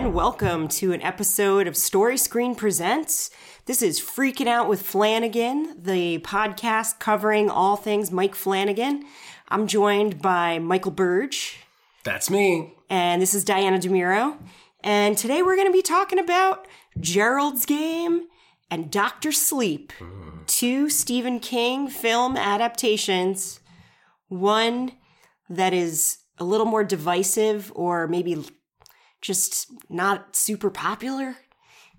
and welcome to an episode of Story Screen Presents. This is Freaking Out with Flanagan, the podcast covering all things Mike Flanagan. I'm joined by Michael Burge, That's me. and this is Diana DeMiro. And today we're going to be talking about Gerald's Game and Doctor Sleep, two Stephen King film adaptations. One that is a little more divisive or maybe just not super popular.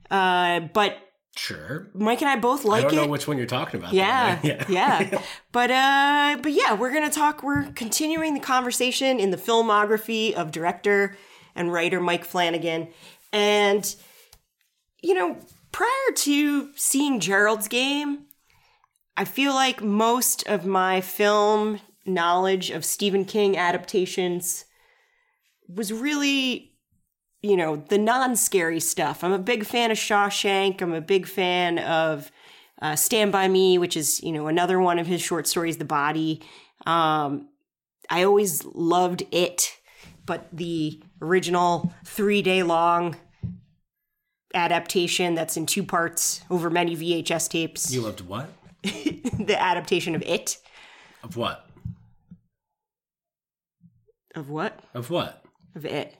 Uh, but Sure. Mike and I both I like don't it. know which one you're talking about. Yeah, though, right? yeah. But uh, but yeah, we're gonna talk. We're continuing the conversation in the filmography of director and writer Mike Flanagan, and you know, prior to seeing Gerald's Game, I feel like most of my film knowledge of Stephen King adaptations was really you know, the non scary stuff. I'm a big fan of Shawshank. I'm a big fan of uh, Stand By Me, which is, you know, another one of his short stories, The Body. Um, I always loved it, but the original three day long adaptation that's in two parts over many VHS tapes, You loved what? the adaptation of it. Of what? Of what? Of what? Of it.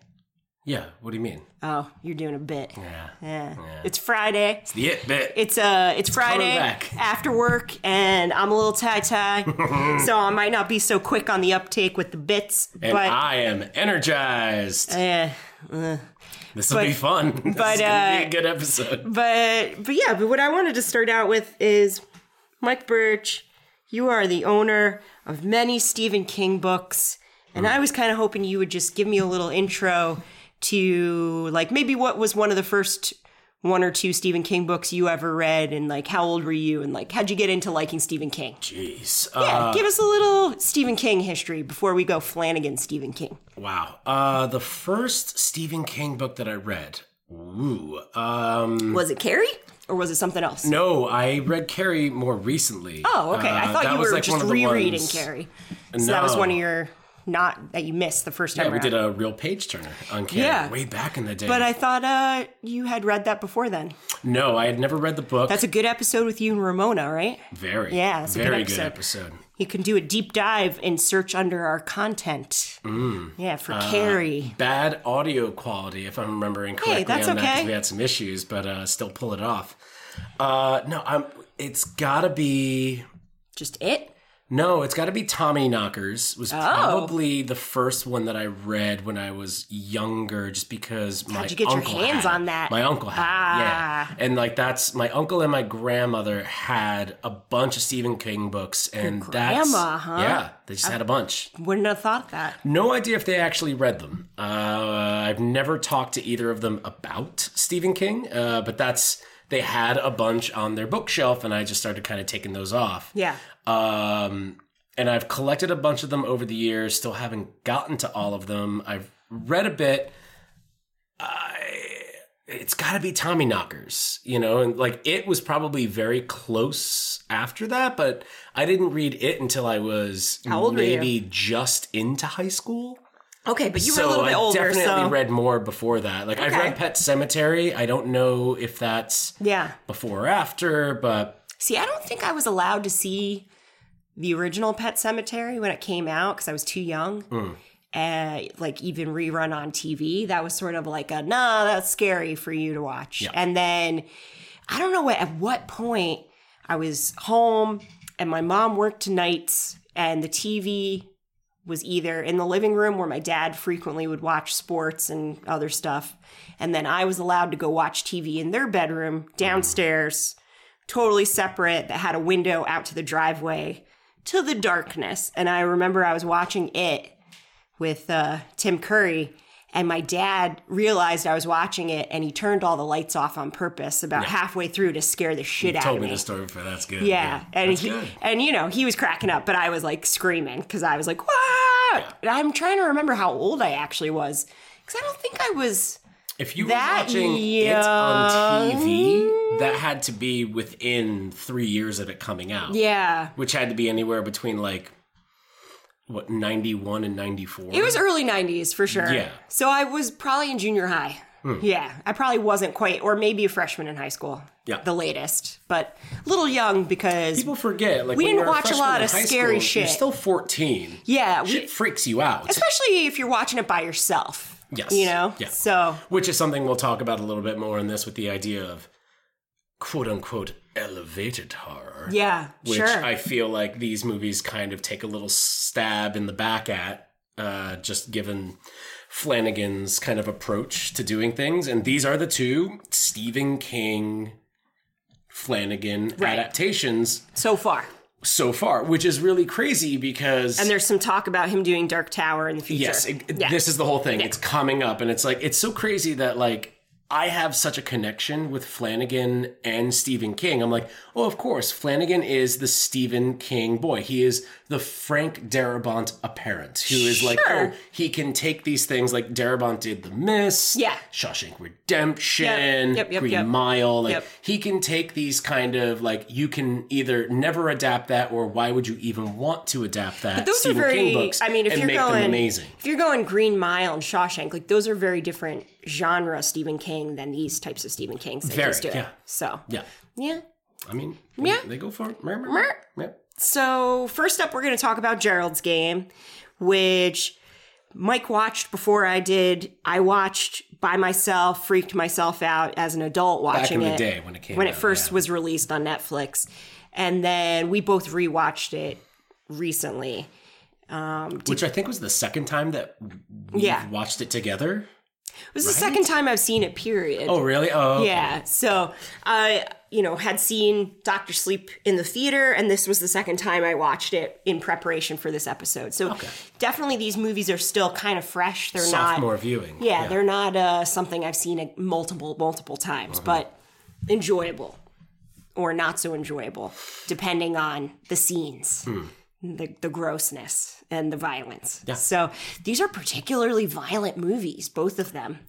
Yeah. What do you mean? Oh, you're doing a bit. Yeah. Yeah. It's Friday. It's the it bit. It's uh it's Friday back. after work and I'm a little tie tie. so I might not be so quick on the uptake with the bits. and but I am energized. eh, this will be fun. this but, is gonna uh, be a good episode. but but yeah, but what I wanted to start out with is Mike Birch, you are the owner of many Stephen King books. And I was kind of hoping you would just give me a little intro to like maybe what was one of the first one or two Stephen King books you ever read and like how old were you and like how'd you get into liking Stephen King? Jeez. Yeah, Uh, give us a little Stephen King history before we go Flanagan Stephen King. wow. Uh, the first Stephen King book that I read. Ooh. Um. Was it Carrie or was it something else? No, I read Carrie more recently. Oh, okay. I Uh, thought you were like just one of the rereading ones- Carrie. So that was one of your not that you missed the first time. Yeah, we around. did a real page turner on Carrie Yeah. way back in the day. But I thought uh, you had read that before then. no, I had never read the book. That's a good episode with you and Ramona, right? very, Yeah, it's a good very episode. good episode. You can do a deep dive and search under our content. Mm. Yeah, for Uh, Carrie. Bad audio quality, if I'm remembering correctly that's on that, okay. because we had some issues, but uh, still pull it off. Uh, no, I'm. It's gotta be. Just it? No, it's got to be Tommyknockers. Oh. Was probably the first one that I read when I was younger, just because my you get your uncle hands had it. on that? My uncle had, Ah. yeah, and like that's my uncle and my grandmother had a bunch of Stephen King books, and that's grandma, huh? yeah, they just had a bunch. Wouldn't have thought that. No idea if they actually read them. Uh, I've never talked to either of them about Stephen King, uh, but that's they had a bunch on their bookshelf, and I just started kind of taking those off. Yeah. Um, and I've collected a bunch of them over the years. Still haven't gotten to all of them. I've read a bit. I, it's got to be Tommyknockers, you know, and like it was probably very close after that, but I didn't read it until I was How old were you? maybe just into high school. Okay, but you were a little bit I older, definitely so read more before that. Like I've read Pet Sematary. I don't know if that's yeah. before or after, but See, I don't think I was allowed to see the original Pet Sematary when it came out because I was too young. Hmm. Uh, like even rerun on TV, that was sort of like a nah, that's scary for you to watch. And then I don't know what at what point I was home and my mom worked nights and the TV was either in the living room where my dad frequently would watch sports and other stuff, and then I was allowed to go watch TV in their bedroom downstairs, totally separate, that had a window out to the driveway to the darkness. And I remember I was watching it with uh, Tim Curry. And my dad realized I was watching it, and he turned all the lights off on purpose about halfway through to scare the shit out told of me me. the story before. That's good. Yeah, and that's he, good. and you know he was cracking up, but I was like screaming because I was like, "What?" And I'm trying to remember how old I actually was because I don't think I was. If you were That watching it on TV, that had to be within three years of it coming out. Yeah, Which had to be anywhere between like what ninety one and ninety four. it was early '90s for sure. Yeah. so I was probably in junior high. Hmm. Yeah, I probably wasn't quite, or maybe a freshman in high school. Yeah. the latest, but a little young because People forget, like We didn't you're a watch a lot of scary school, shit. You're still 14. yeah, we, Shit freaks you out. especially if you're watching it by yourself. Yes. you know. Yeah. So Which is something we'll talk about a little bit more in this with the idea of quote unquote elevated horror. yeah, Which sure. I feel like these movies kind of take a little stab in the back at, uh, just given Flanagan's kind of approach to doing things. And these are the two Stephen King Flanagan Right. adaptations so far, so far, which is really crazy because and there's some talk about him doing Dark Tower in the future. Yes, it- yeah. this is the whole thing. It's coming up, and it's like it's so crazy that like I have such a connection with Flanagan and Stephen King. I'm like, oh, of course, Flanagan is the Stephen King boy. He is the Frank Darabont apparent, who is like, oh, he can take these things like Darabont did The Mist, Yeah. Shawshank Redemption, Yep, yep, yep, Green. Mile. Like he can take these kind of like you can either never adapt that, or why would you even want to adapt that? But those Stephen are very. King books I mean, if and you're make going them amazing. if you're going Green Mile and Shawshank, like those are very different genre Stephen King than these types of Stephen Kings that Very, he's doing. yeah. So Yeah. yeah. I mean, Yeah. they go for it. Mer, mer, Mer. Yeah. So first up, we're going to talk about Gerald's Game, which Mike watched before I did. I watched by myself, freaked myself out as an adult watching in the it day when it came when it first yeah. was released on Netflix, and then we both rewatched it recently. Um, which I think was the second time that we Yeah. watched it together. It was the second time I've seen it. Period. Oh, really? Oh, okay. Yeah. So I, you know, had seen Doctor Sleep in the theater, and this was the second time I watched it in preparation for this episode. So definitely these movies are still kind of fresh. They're Sophomore not. viewing. Yeah, they're not uh, something I've seen multiple, multiple times, Uh-huh. but enjoyable or not so enjoyable, depending on the scenes. Hmm. The, the grossness and the violence. Yeah. So these are particularly violent movies, both of them.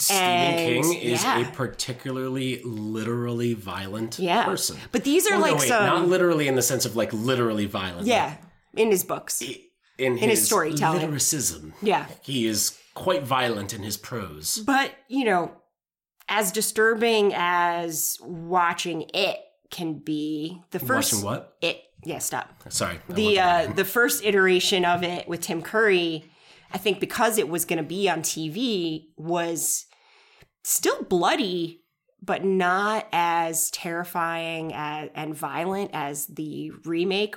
Stephen And, King is yeah. a particularly literally violent Yeah. person. But these are no, like wait, some not literally in the sense of like literally violent. Yeah, in his books. In his, his storytelling. lyricism. Yeah. He is quite violent in his prose. But, you know, as disturbing as watching it can be, the first Watching what? it yeah, stop. Sorry. I The uh the first iteration of it with Tim Curry, I think because it was going to be on TV was still bloody but not as terrifying as, and violent as the remake.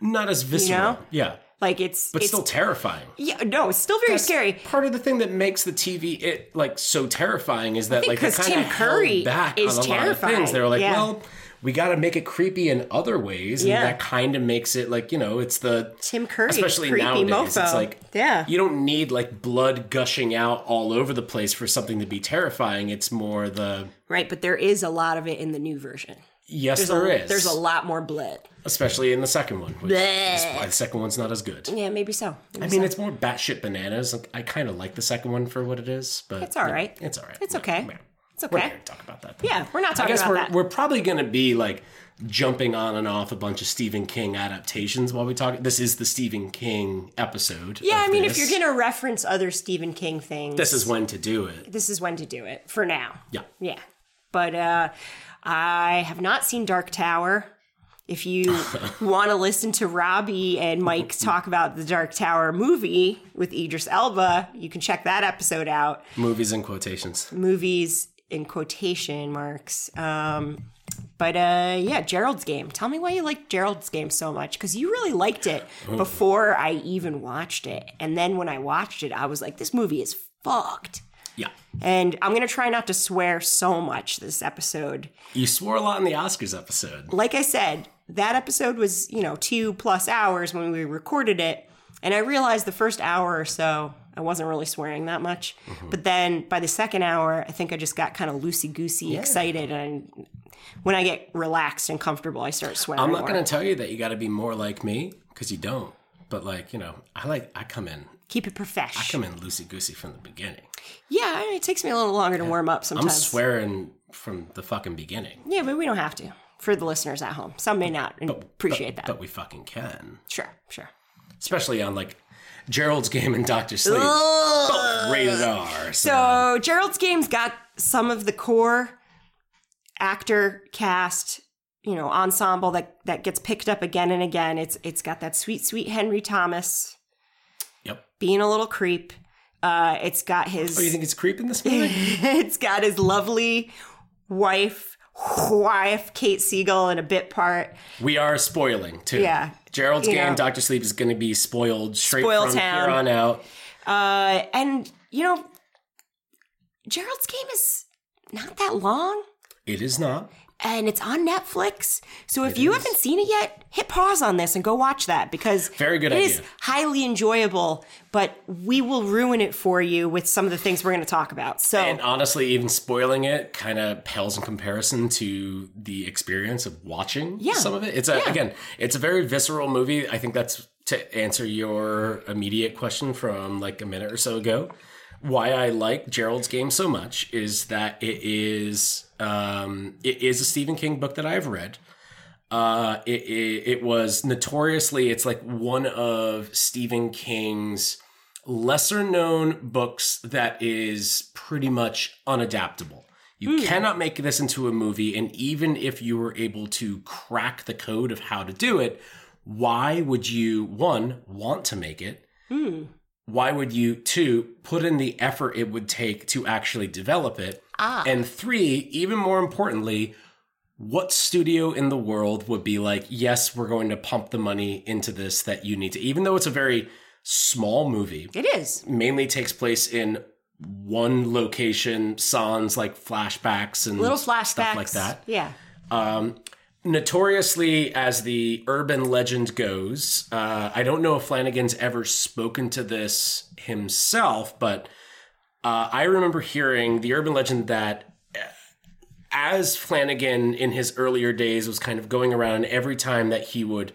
not as visceral. know? Yeah. Like it's But it's still terrifying. yeah, no, it's still very scary. Part of the thing that makes the TV it like so terrifying is that like they 'cause kind Tim of Curry back is on a lot of terrifying. things. They were like, Yeah. well, we got to make it creepy in other ways, and Yeah. that kind of makes it like you know, it's the Tim Curry, especially creepy nowadays. mofo. It's like Yeah. you don't need like blood gushing out all over the place for something to be terrifying. It's more the Right, but there is a lot of it in the new version. yes, There's there a, is. There's a lot more blood. especially in the second one. Which is why the second one's not as good. Yeah, maybe so. Maybe I mean, so. it's more batshit bananas. Like, I kind of like the second one for what it is, but It's all right. It's all right. It's okay. yeah. It's We're not okay. here to talk about that. though. Yeah, we're not I talking guess about we're that. we're probably going to be like jumping on and off a bunch of Stephen King adaptations while we talk. This is the Stephen King episode. yeah, I mean, this. if you're going to reference other Stephen King things, this is when to do it. this is when to do it for now. Yeah. Yeah. But uh, I have not seen Dark Tower. If you want to listen to Robbie and Mike talk about the Dark Tower movie with Idris Elba, you can check that episode out. Movies and quotations. Movies in quotation marks. Um, but uh, yeah, Gerald's Game. Tell me why you like Gerald's Game so much because you really liked it before I even watched it, and then when I watched it, I was like, this movie is fucked. Yeah. And I'm gonna try not to swear so much this episode. You swore a lot in the Oscars episode. Like I said, that episode was, you know, two plus hours when we recorded it. And I realized the first hour or so, I wasn't really swearing that much. Mm-hmm. But then by the second hour, I think I just got kind of loosey goosey excited. And when I get relaxed and comfortable, I start swearing. I'm not going to tell you that you got to be more like me because you don't. But like you know, I like I come in Keep it profesh. I come in loosey goosey from the beginning. yeah, it takes me a little longer to warm up sometimes. I'm swearing from the fucking beginning. Yeah, but we don't have to. For the listeners at home, some may not appreciate that. But we fucking can. sure, sure. especially on like Gerald's Game and Doctor Sleep. Both rated R. So, So Gerald's Game's got some of the core actor cast, you know, ensemble that that gets picked up again and again. It's it's got that sweet, sweet Henry Thomas yep. being a little creep. Uh, it's got his Oh, you think it's creeping this movie? it's got his lovely wife, wife Kate Siegel in a bit part. we are spoiling too. Yeah. Gerald's You Game, know. Doctor Sleep is going to be spoiled straight Spoil from town. here on out. Uh, and you know, Gerald's Game is not that long. It is not. And it's on Netflix. So if you haven't seen it yet, hit pause on this and go watch that because Very good it is idea. highly enjoyable. But we will ruin it for you with some of the things we're going to talk about. So And honestly, even spoiling it kind of pales in comparison to the experience of watching Yeah. some of it. It's a Yeah. again, it's a very visceral movie. I think that's to answer your immediate question from like a minute or so ago. Why I like Gerald's Game so much is that it is um, it is a Stephen King book that I've read. Uh, it, it it was notoriously it's like one of Stephen King's lesser known books that is pretty much unadaptable. You cannot make this into a movie, and even if you were able to crack the code of how to do it, why would you one want to make it? Why would you two put in the effort it would take to actually develop it? And three, even more importantly, what studio in the world would be like, yes, we're going to pump the money into this that you need to, even though it's a very small movie, it is. mainly takes place in one location, sans like flashbacks and Little flashbacks. stuff like that. Yeah. Um, notoriously, as the urban legend goes, uh, I don't know if Flanagan's ever spoken to this himself, but uh, I remember hearing the urban legend that uh, as Flanagan in his earlier days was kind of going around every time that he would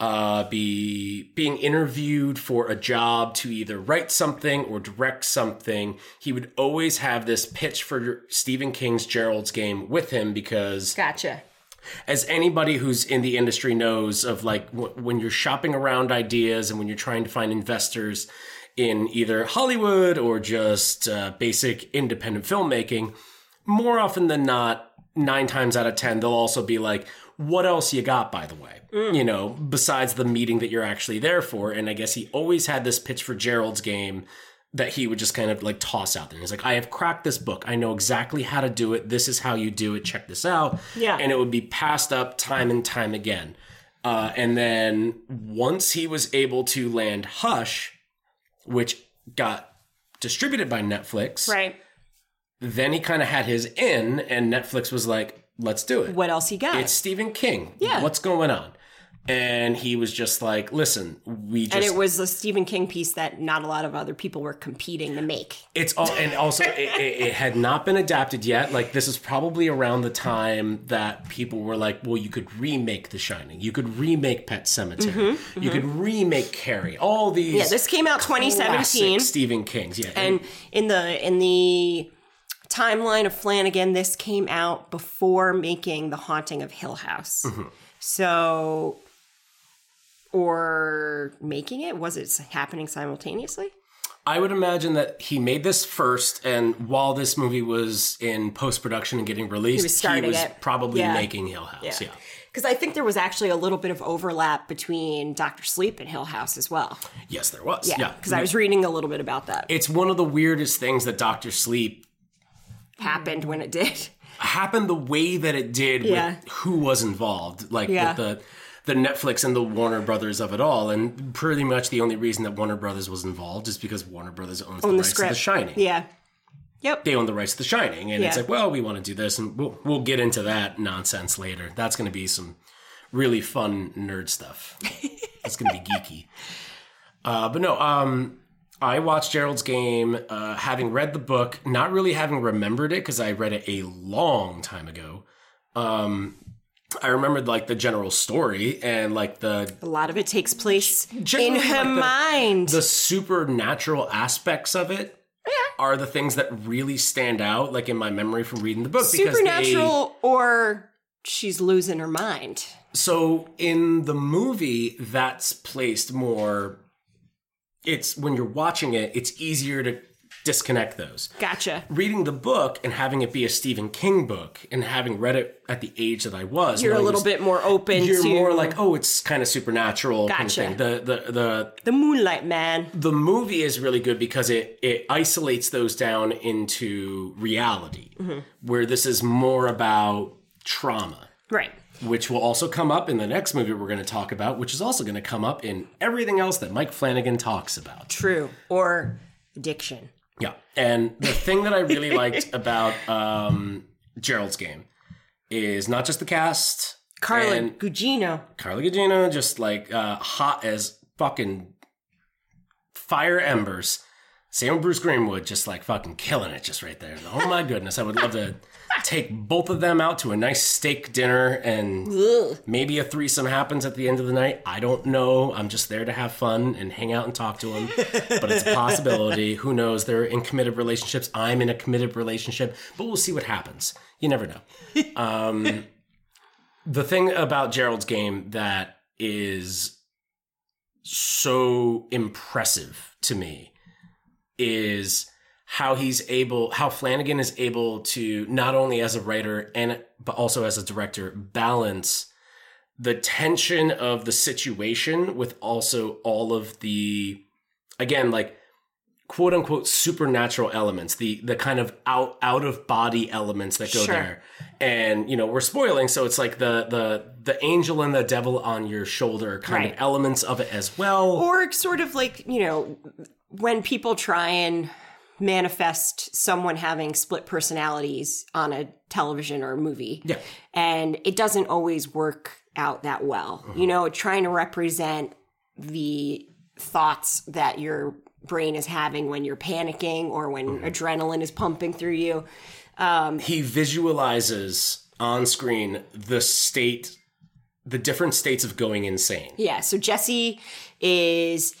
uh, be being interviewed for a job to either write something or direct something, he would always have this pitch for Stephen King's Gerald's Game with him because Gotcha. as anybody who's in the industry knows of like w- when you're shopping around ideas and when you're trying to find investors in either Hollywood or just uh, basic independent filmmaking, more often than not, nine times out of ten, they'll also be like, "What else you got, by the way?" You know, besides the meeting that you're actually there for. And I guess he always had this pitch for Gerald's game that he would just kind of like toss out there. He's like, I have cracked this book. I know exactly how to do it. This is how you do it. Check this out. Yeah. And it would be passed up time and time again. Uh, and then once he was able to land Hush, which got distributed by Netflix, Right. then he kind of had his in, and Netflix was like, let's do it. What else he got? It's Stephen King. Yeah. What's going on? And he was just like, listen, we just and it was a Stephen King piece that not a lot of other people were competing to make. It's all, and also it, it, it had not been adapted yet. Like this is probably around the time that people were like, "Well, you could remake The Shining, you could remake Pet Sematary, you could remake Carrie." All these, Mm-hmm, Yeah, this came out 2017. Stephen King's, yeah, And in the in the timeline of Flanagan, this came out before making The Haunting of Hill House. So, or making it was it happening simultaneously? I would imagine that he made this first, and while this movie was in post production and getting released, he was starting it. probably Yeah. making Hill House. Yeah. Because I think there was actually a little bit of overlap between Doctor Sleep and Hill House as well. Yes, there was. Yeah, Yeah, because I was reading a little bit about that. It's one of the weirdest things that Doctor Sleep happened when it did. happened the way that it did Yeah. with who was involved, like Yeah. with the the Netflix and the Warner Brothers of it all, and pretty much the only reason that Warner Brothers was involved is because Warner Brothers owns the the rights script. to The Shining. Yeah. Yep. They own the rights to The Shining, and it's like, well, we want to do this, and we'll we'll get into that nonsense later. That's going to be some really fun nerd stuff. it's going to be geeky. Uh, but no, um, I watched Gerald's Game, uh, having read the book, not really having remembered it because I read it a long time ago. Um, I remembered like the general story and like the A lot of it takes place in her like the- mind. the supernatural aspects of it are the things that really stand out, like in my memory from reading the book. because they- Supernatural or she's losing her mind. So in the movie, that's placed more it's when you're watching it, it's easier to disconnect those. Gotcha. Reading the book and having it be a Stephen King book and having read it at the age that I was, You're a little it's- bit more open You're to more like, oh, it's kind of supernatural kind of Gotcha. thing. The the the the Moonlight Man. the movie is really good because it it isolates those down into reality, Mm-hmm. where this is more about trauma Right. which will also come up in the next movie we're going to talk about, which is also going to come up in everything else that Mike Flanagan talks about. True. Or addiction. Yeah. And the thing that I really liked about um, Gerald's game is not just the cast. Carla and Gugino. Carla Gugino, just like uh, hot as fucking fire embers. Same with Bruce Greenwood, just like fucking killing it, just right there. Oh my goodness, I would love to take both of them out to a nice steak dinner and Ugh. maybe a threesome happens at the end of the night. I don't know. I'm just there to have fun and hang out and talk to them. but it's a possibility. Who knows? They're in committed relationships. I'm in a committed relationship, but we'll see what happens. You never know. Um, the thing about Gerald's game that is so impressive to me is how he's able how Flanagan is able to not only as a writer and but also as a director balance the tension of the situation with also all of the again like quote unquote supernatural elements the the kind of out out of body elements that go Sure. there and you know we're spoiling so it's like the the the angel and the devil on your shoulder kind Right. of elements of it as well Or sort of like, you know, when people try and manifest someone having split personalities on a television or a movie. Yeah. And it doesn't always work out that well. You know, trying to represent the thoughts that your brain is having when you're panicking or when mm-hmm. adrenaline is pumping through you. Um, he visualizes on screen the state the different states of going insane Yeah, so Jesse is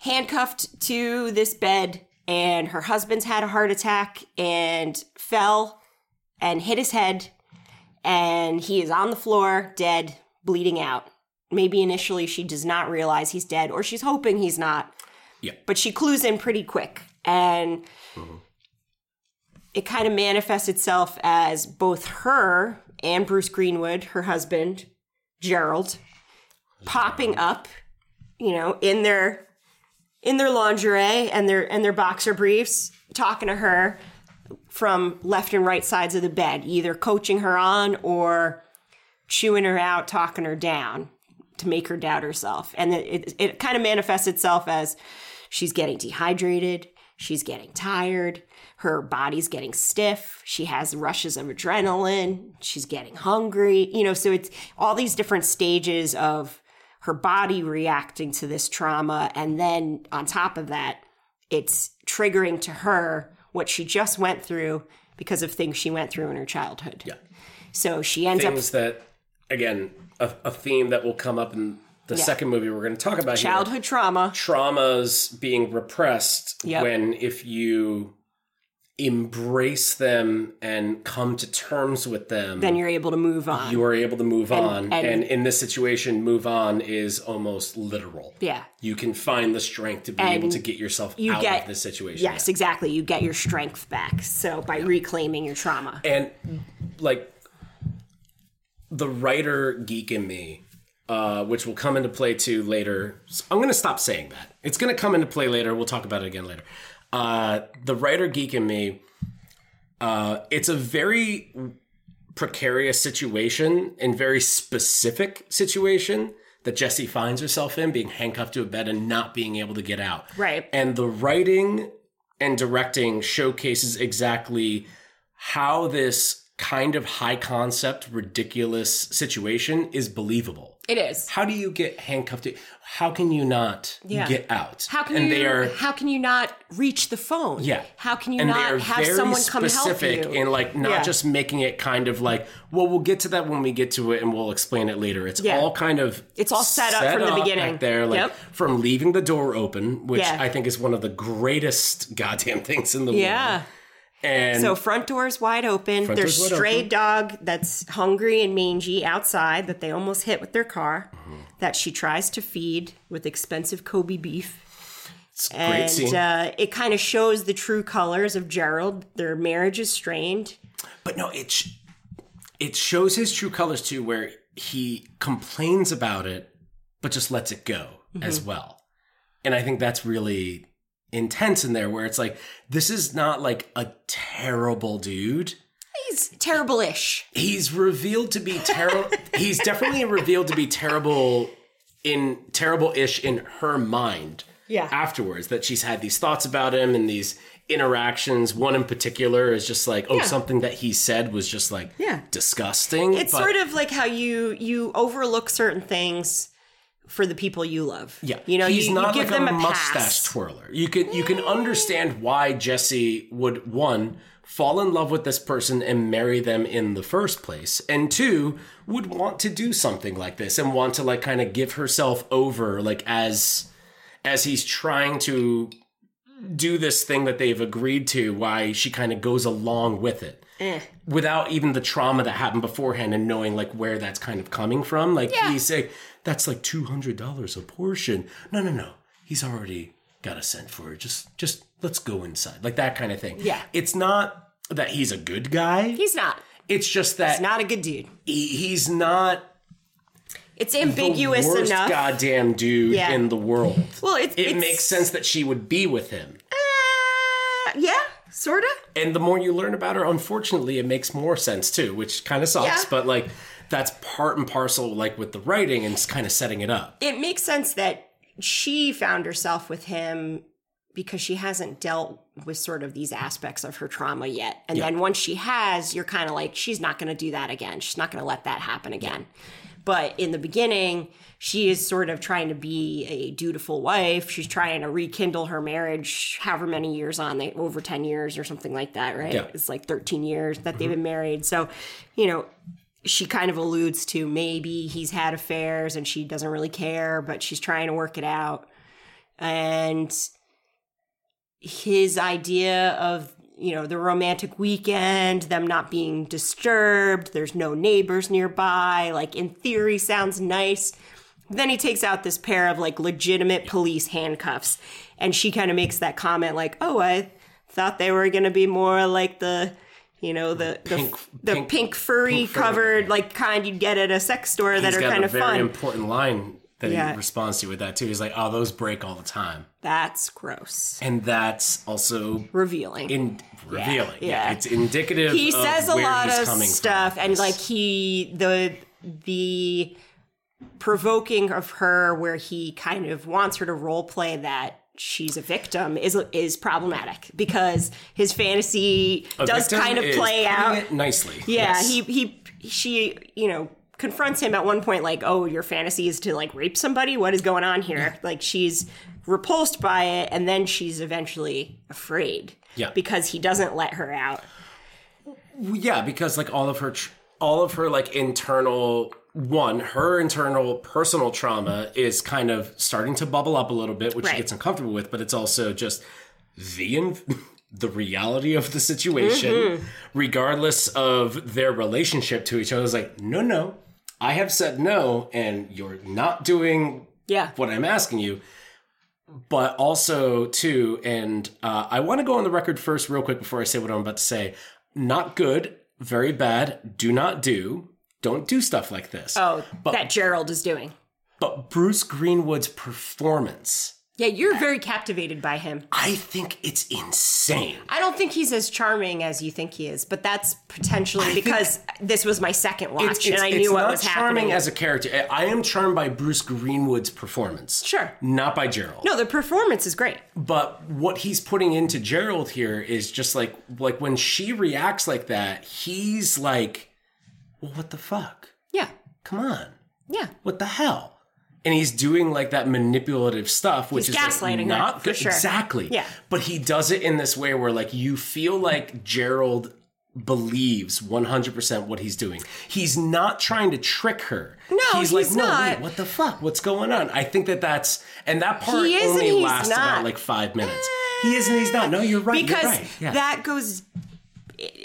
handcuffed to this bed, and her husband's had a heart attack and fell and hit his head, and he is on the floor, dead, bleeding out. Maybe initially she does not realize he's dead, or she's hoping he's not. Yeah. But she clues in pretty quick, and it kind of manifests itself as both her and Bruce Greenwood, her husband, Gerald, popping up, you know, in their in their lingerie and their and their boxer briefs, talking to her from left and right sides of the bed, either coaching her on or chewing her out, talking her down to make her doubt herself. And it, it, it kind of manifests itself as she's getting dehydrated, she's getting tired, her body's getting stiff, she has rushes of adrenaline, she's getting hungry, you know, so it's all these different stages of her body reacting to this trauma. And then on top of that, it's triggering to her what she just went through because of things she went through in her childhood. Yeah. So she ends up things that again a, a theme that will come up in the Yeah. second movie we're going to talk about here. childhood trauma. traumas being repressed Yep. when if you embrace them and come to terms with them Then you're able to move on. you are able to move on and- and in this situation move on is almost literal yeah. you can find the strength to be And able to get yourself you out get- of this situation Yes, exactly. You get your strength back. So by reclaiming your trauma. and like the writer geek in me uh, which will come into play too later i'm going to stop saying that it's going to come into play later we'll talk about it again later uh, the writer geek in me uh, it's a very precarious situation and very specific situation that Jesse finds herself in, being handcuffed to a bed and not being able to get out. Right. And the writing and directing showcases exactly how this kind of high concept, ridiculous situation is believable. It is. How do you get handcuffed? To, how can you not Yeah. get out? How can and you they are how can you not reach the phone? yeah. How can you and not have someone come help you? and like not Yeah. just making it kind of like, well, we'll get to that when we get to it and we'll explain it later. It's Yeah. all kind of It's all set up from the beginning. there, like Yep. from leaving the door open, which. I think is one of the greatest goddamn things in the world. yeah. And So front door's wide open. Front There's stray open. dog that's hungry and mangy outside that they almost hit with their car Mm-hmm. that she tries to feed with expensive Kobe beef. It's a great and scene. uh, it kind of shows the true colors of Gerald. Their marriage is strained. But no, it sh- it shows his true colors too, where he complains about it, but just lets it go as well. And I think that's really intense in there, where it's like this is not like a terrible dude. He's terrible-ish. He's revealed to be terrible. he's definitely revealed to be terrible in terrible-ish in her mind. Yeah. Afterwards, that she's had these thoughts about him and these interactions. One in particular is just like, oh, Yeah. something that he said was just like Yeah. disgusting. It's but- sort of like how you you overlook certain things for the people you love. Yeah, you know, he's you, not you give like them a, a, mustache pass. twirler. You can you can understand why Jesse would one fall in love with this person and marry them in the first place, and two would want to do something like this and want to like kind of give herself over like as as he's trying to do this thing that they've agreed to. Why she kind of goes along with it Eh. without even the trauma that happened beforehand and knowing like where that's kind of coming from. Like Yeah. he's saying, that's like two hundred dollars a portion. No, no, no. He's already got a cent for it. Just just let's go inside. Like that kind of thing. Yeah. It's not that he's a good guy. He's not. It's just that He's not a good dude. he, he's not It's the ambiguous worst enough. goddamn dude Yeah. in the world. Well, it's, It it's, makes sense that she would be with him. Uh, yeah, sort of. And the more you learn about her, unfortunately, it makes more sense too, which kind of sucks. Yeah. But like, that's part and parcel, like with the writing and it's kind of setting it up. It makes sense that she found herself with him because she hasn't dealt with sort of these aspects of her trauma yet. And then once she has, you're kind of like, she's not going to do that again. She's not going to let that happen again. But in the beginning, she is sort of trying to be a dutiful wife. She's trying to rekindle her marriage, however many years on, they over 10 years or something like that, right? Yeah. It's like 13 years that they've mm-hmm. been married. So, you know, she kind of alludes to maybe he's had affairs and she doesn't really care, but she's trying to work it out. And his idea of, you know, the romantic weekend, them not being disturbed, there's no neighbors nearby, like in theory sounds nice. Then he takes out this pair of like legitimate police handcuffs and she kind of makes that comment like, "Oh, I thought they were going to be more like the you know the the Pink- the pink- pink, furry pink covered like kind you'd get at a sex store that are kind a of very fun. important line that Yeah. he responds to with that too. He's like, "Oh, those break all the time," That's gross. and that's also Revealing. in revealing. yeah. it's indicative. he says a lot of stuff from. and like he the the provoking of her where he kind of wants her to role play that she's a victim is is problematic because his fantasy A does kind of play out nicely. Yeah, Yes. he he she you know confronts him at one point like, "Oh, your fantasy is to like rape somebody. What is going on here?" Like she's repulsed by it, and then she's eventually afraid. Yeah. because he doesn't let her out. Yeah, because like all of her, tr- all of her like internal one, her internal personal trauma is kind of starting to bubble up a little bit, which Right. she gets uncomfortable with. But it's also just the in- the reality of the situation, Mm-hmm. regardless of their relationship to each other. Is like, no, no, I have said no, and you're not doing Yeah, what I'm asking you. But also, too, and uh, I want to go on the record first, real quick, before I say what I'm about to say. Not good, very bad, do not do. Don't do stuff like this. oh, But- that Gerald is doing. But Bruce Greenwood's performance, Yeah, you're very captivated by him. I think it's insane. I don't think he's as charming as you think he is, but that's potentially think- because this was my second watch It's, and it's, I knew what was charming happening. as a character. I I am charmed by Bruce Greenwood's performance. Sure. Not by Gerald. no, the performance is great. But what he's putting into Gerald here is just like like when she reacts like that, he's like, "Well, what the fuck? Yeah, Come on, yeah. what the hell?" And he's doing like that manipulative stuff, which He's is like, gaslighting her, not for sure. Exactly. Yeah. But he does it in this way where like you feel like Gerald believes 100% what he's doing. He's not trying to trick her. No, he's, like, he's no, not. wait, what the fuck? What's going on? I think that that's and that part only lasts not. about like five minutes. He is and he's not. No, you're right. because you're right. Yeah. that goes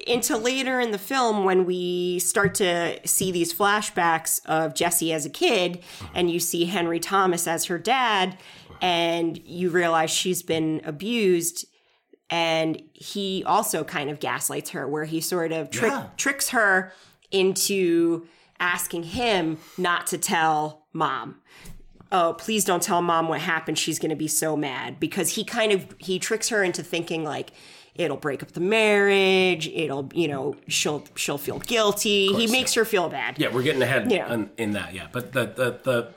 into later in the film when we start to see these flashbacks of Jesse as a kid and you see Henry Thomas as her dad and you realize she's been abused and he also kind of gaslights her where he sort of trick, Yeah. tricks her into asking him not to tell mom oh please don't tell mom what happened she's going to be so mad because he kind of he tricks her into thinking like it'll break up the marriage it'll you know she'll she'll feel guilty he makes her feel bad Yeah, we're getting ahead Yeah. in, in that. Yeah, but the the the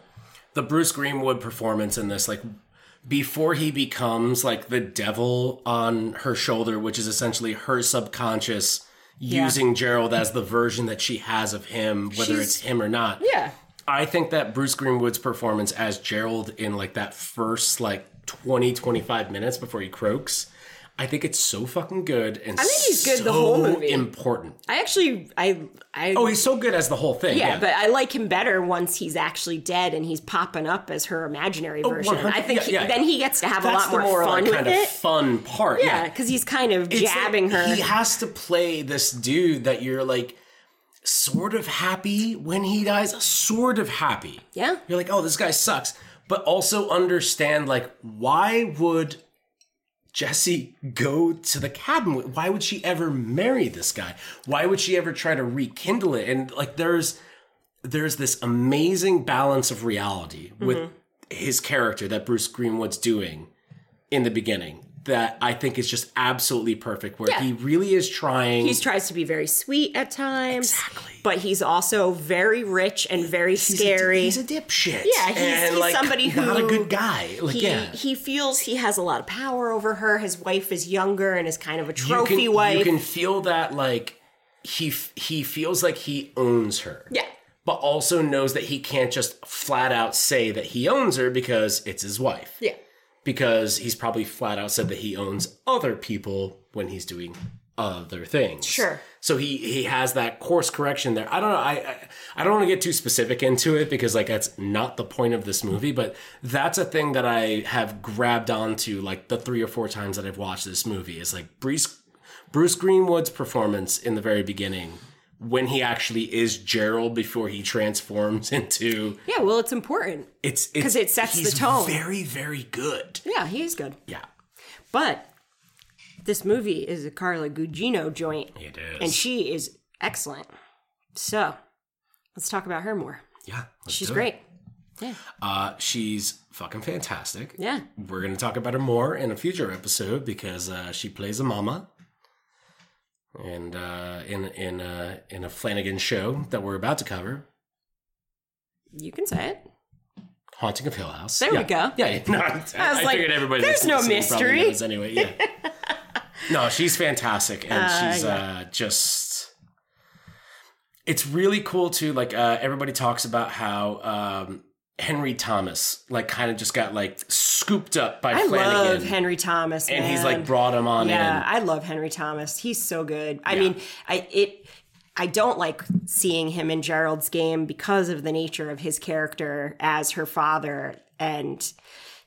the Bruce Greenwood performance in this, like before he becomes like the devil on her shoulder, which is essentially her subconscious using Gerald as the version that she has of him, whether She's- it's him or not. yeah I think that Bruce Greenwood's performance as Gerald in like that first like 20 25 minutes before he croaks, I think it's so fucking good and I think he's good the whole movie. important. i actually i i Oh, he's so good as the whole thing. yeah, Yeah, but I like him better once he's actually dead and he's popping up as her imaginary oh, version. 100 I think yeah, he- yeah. then he gets to have a lot more, more fun like, kind with of it. fun part. Yeah, because he's kind of It's jabbing like her. He has to play this dude that you're like sort of happy when he dies, sort of happy. yeah, You're like, oh, this guy sucks. But also understand, like, why would Jesse go to the cabin? Why would she ever marry this guy? Why would she ever try to rekindle it? And like, there's there's this amazing balance of reality with Mm-hmm. his character that Bruce Greenwood's doing in the beginning that I think is just absolutely perfect. Where Yeah. he really is trying. he tries to be very sweet at times, Exactly. but he's also very rich and very he's a- scary. he's a, dipshit. Yeah, he's- and, he's like, somebody not a good guy. Like, he, yeah. he feels he has a lot of power over her. His wife is younger and is kind of a you trophy can, wife. You can feel that like he he feels like he owns her. yeah, But also knows that he can't just flat out say that he owns her because it's his wife. yeah, Because he's probably flat out said that he owns other people when he's doing other things. Sure. So he he has that course correction there. I don't know. I I, I don't want to get too specific into it because like that's not the point of this movie. But that's a thing that I have grabbed onto like the three or four times that I've watched this movie is like Bruce Bruce Greenwood's performance in the very beginning when he actually is Gerald before he transforms into yeah. Well, it's important. It's because it sets the tone. Very very good. Yeah, he is good. Yeah, But this movie is a Carla Gugino joint, it is. and she is excellent. So let's talk about her more. yeah, let's She's do it. great. Yeah, Uh, she's fucking fantastic. yeah. We're gonna talk about her more in a future episode because uh, she plays a mama, and uh, in in a in a Flanagan show that we're about to cover, You can say it. Haunting of Hill House. There yeah. we go. Yeah, yeah. No, I, was like, figured everybody. there's that's no listening probably mystery. knows Anyway, yeah. no, she's fantastic, and she's uh, just. It's really cool too. Like uh, everybody talks about how um, Henry Thomas, like, kind of just got like scooped up by I Flanagan, love Henry Thomas, and he's like brought him on in. yeah, in. I love Henry Thomas. He's so good. I Yeah. mean, I it. I don't like seeing him in Gerald's game because of the nature of his character as her father and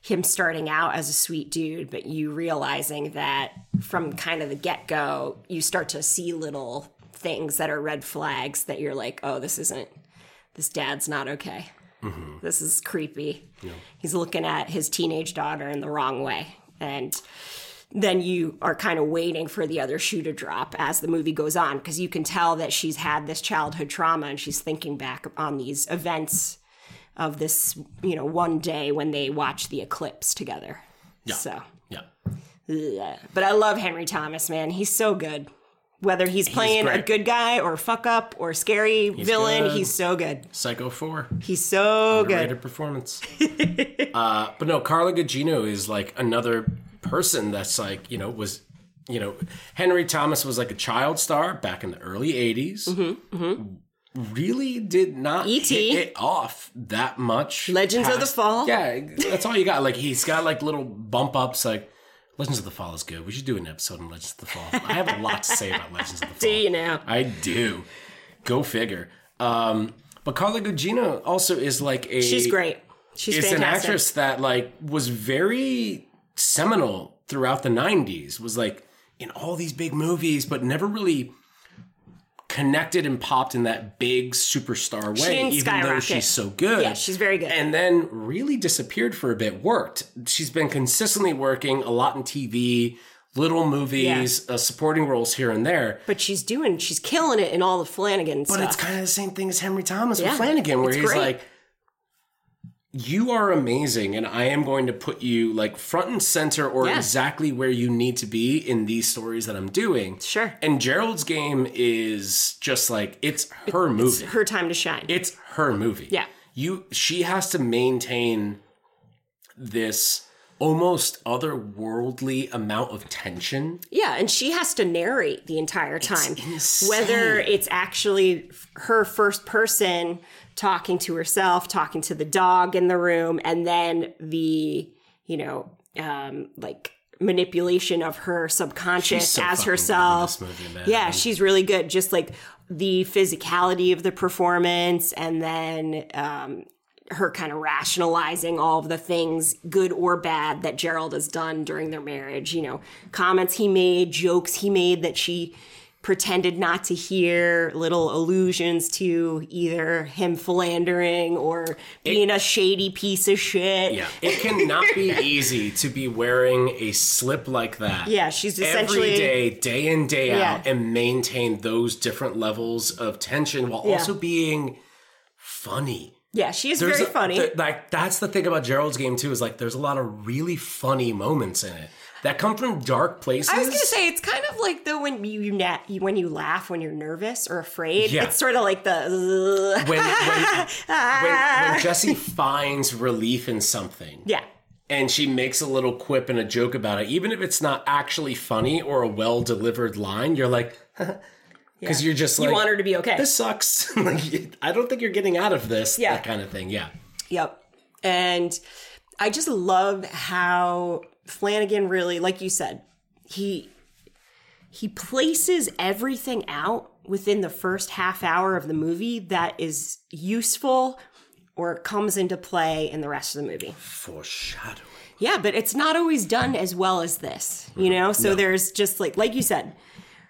him starting out as a sweet dude, but you realizing that from kind of the get go, you start to see little things that are red flags that you're like, oh, this isn't, this dad's not okay. Mm-hmm. This is creepy. He's looking at his teenage daughter in the wrong way. And then you are kind of waiting for the other shoe to drop as the movie goes on because you can tell that she's had this childhood trauma and she's thinking back on these events of this, you know, one day when they watch the eclipse together. Yeah. So, yeah, ugh. but I love Henry Thomas, man. He's so good. Whether he's playing a good guy or fuck up or scary villain, good. he's so good. Psycho Four. He's so good. Underrated performance. uh, but no, Carla Gugino is like another person that's like, you know, was, you know, Henry Thomas was like a child star back in the early 80s. Mm-hmm, Really did not E.T.. it off that much. Legends of the Fall. Yeah, that's all you got. Like, he's got like little bump ups. Like, Legends of the Fall is good. We should do an episode on Legends of the Fall. I have a lot to say about Legends of the Fall. Do you now? I do. Go figure. Um, but Carla Gugino also is like a She's great. She's It's fantastic. an actress that like was very seminal throughout the '90s. Was like in all these big movies, but never really connected and popped in that big superstar way, even though she's so good. Yeah, she's very good. And then really disappeared for a bit. Worked. She's been consistently working a lot in TV, little movies, uh, supporting roles here and there. But she's doing, she's killing it in all the Flanagan But stuff. it's kind of the same thing as Henry Thomas Yeah, with Flanagan, where it's he's great. like, "You are amazing, and I am going to put you like front and center, or Yeah. exactly where you need to be in these stories that I'm doing." Sure. And Gerald's game is just like it's her movie. her time to shine. It's her movie. Yeah. You she has to maintain this almost otherworldly amount of tension. Yeah, and she has to narrate the entire time. insane. Whether it's actually her first person talking to herself, talking to the dog in the room, and then the, you know, um, like manipulation of her subconscious so as fucking good in herself. movie. Yeah, she's really good. Just like the physicality of the performance, and then um, her kind of rationalizing all of the things, good or bad, that Gerald has done during their marriage. You know, comments he made, jokes he made that she pretended not to hear, little allusions to either him philandering or being a shady piece of shit. Yeah. It cannot be easy to be wearing a slip like that. Yeah, she's essentially every day, day in, day out, Yeah. and maintain those different levels of tension while Yeah. also being funny. Yeah, she is There's very a- funny. th- like that's the thing about Gerald's game too is like there's a lot of really funny moments in it that come from dark places. I was gonna say it's kind of like though when you, you na- when you laugh when you're nervous or afraid. Yeah. It's sort of like the when when, when when ah. Jesse finds relief in something yeah. and she makes a little quip and a joke about it, even if it's not actually funny or a well delivered line, you're like, because you're just like, you want her to be okay. this sucks. like, I don't think you're getting out of this. Yeah. That kind of thing. Yeah. Yep. And I just love how Flanagan really, like you said, he he places everything out within the first half hour of the movie that is useful or comes into play in the rest of the movie. Foreshadowing. Yeah, but it's not always done as well as this, you know? So there's just like like you said,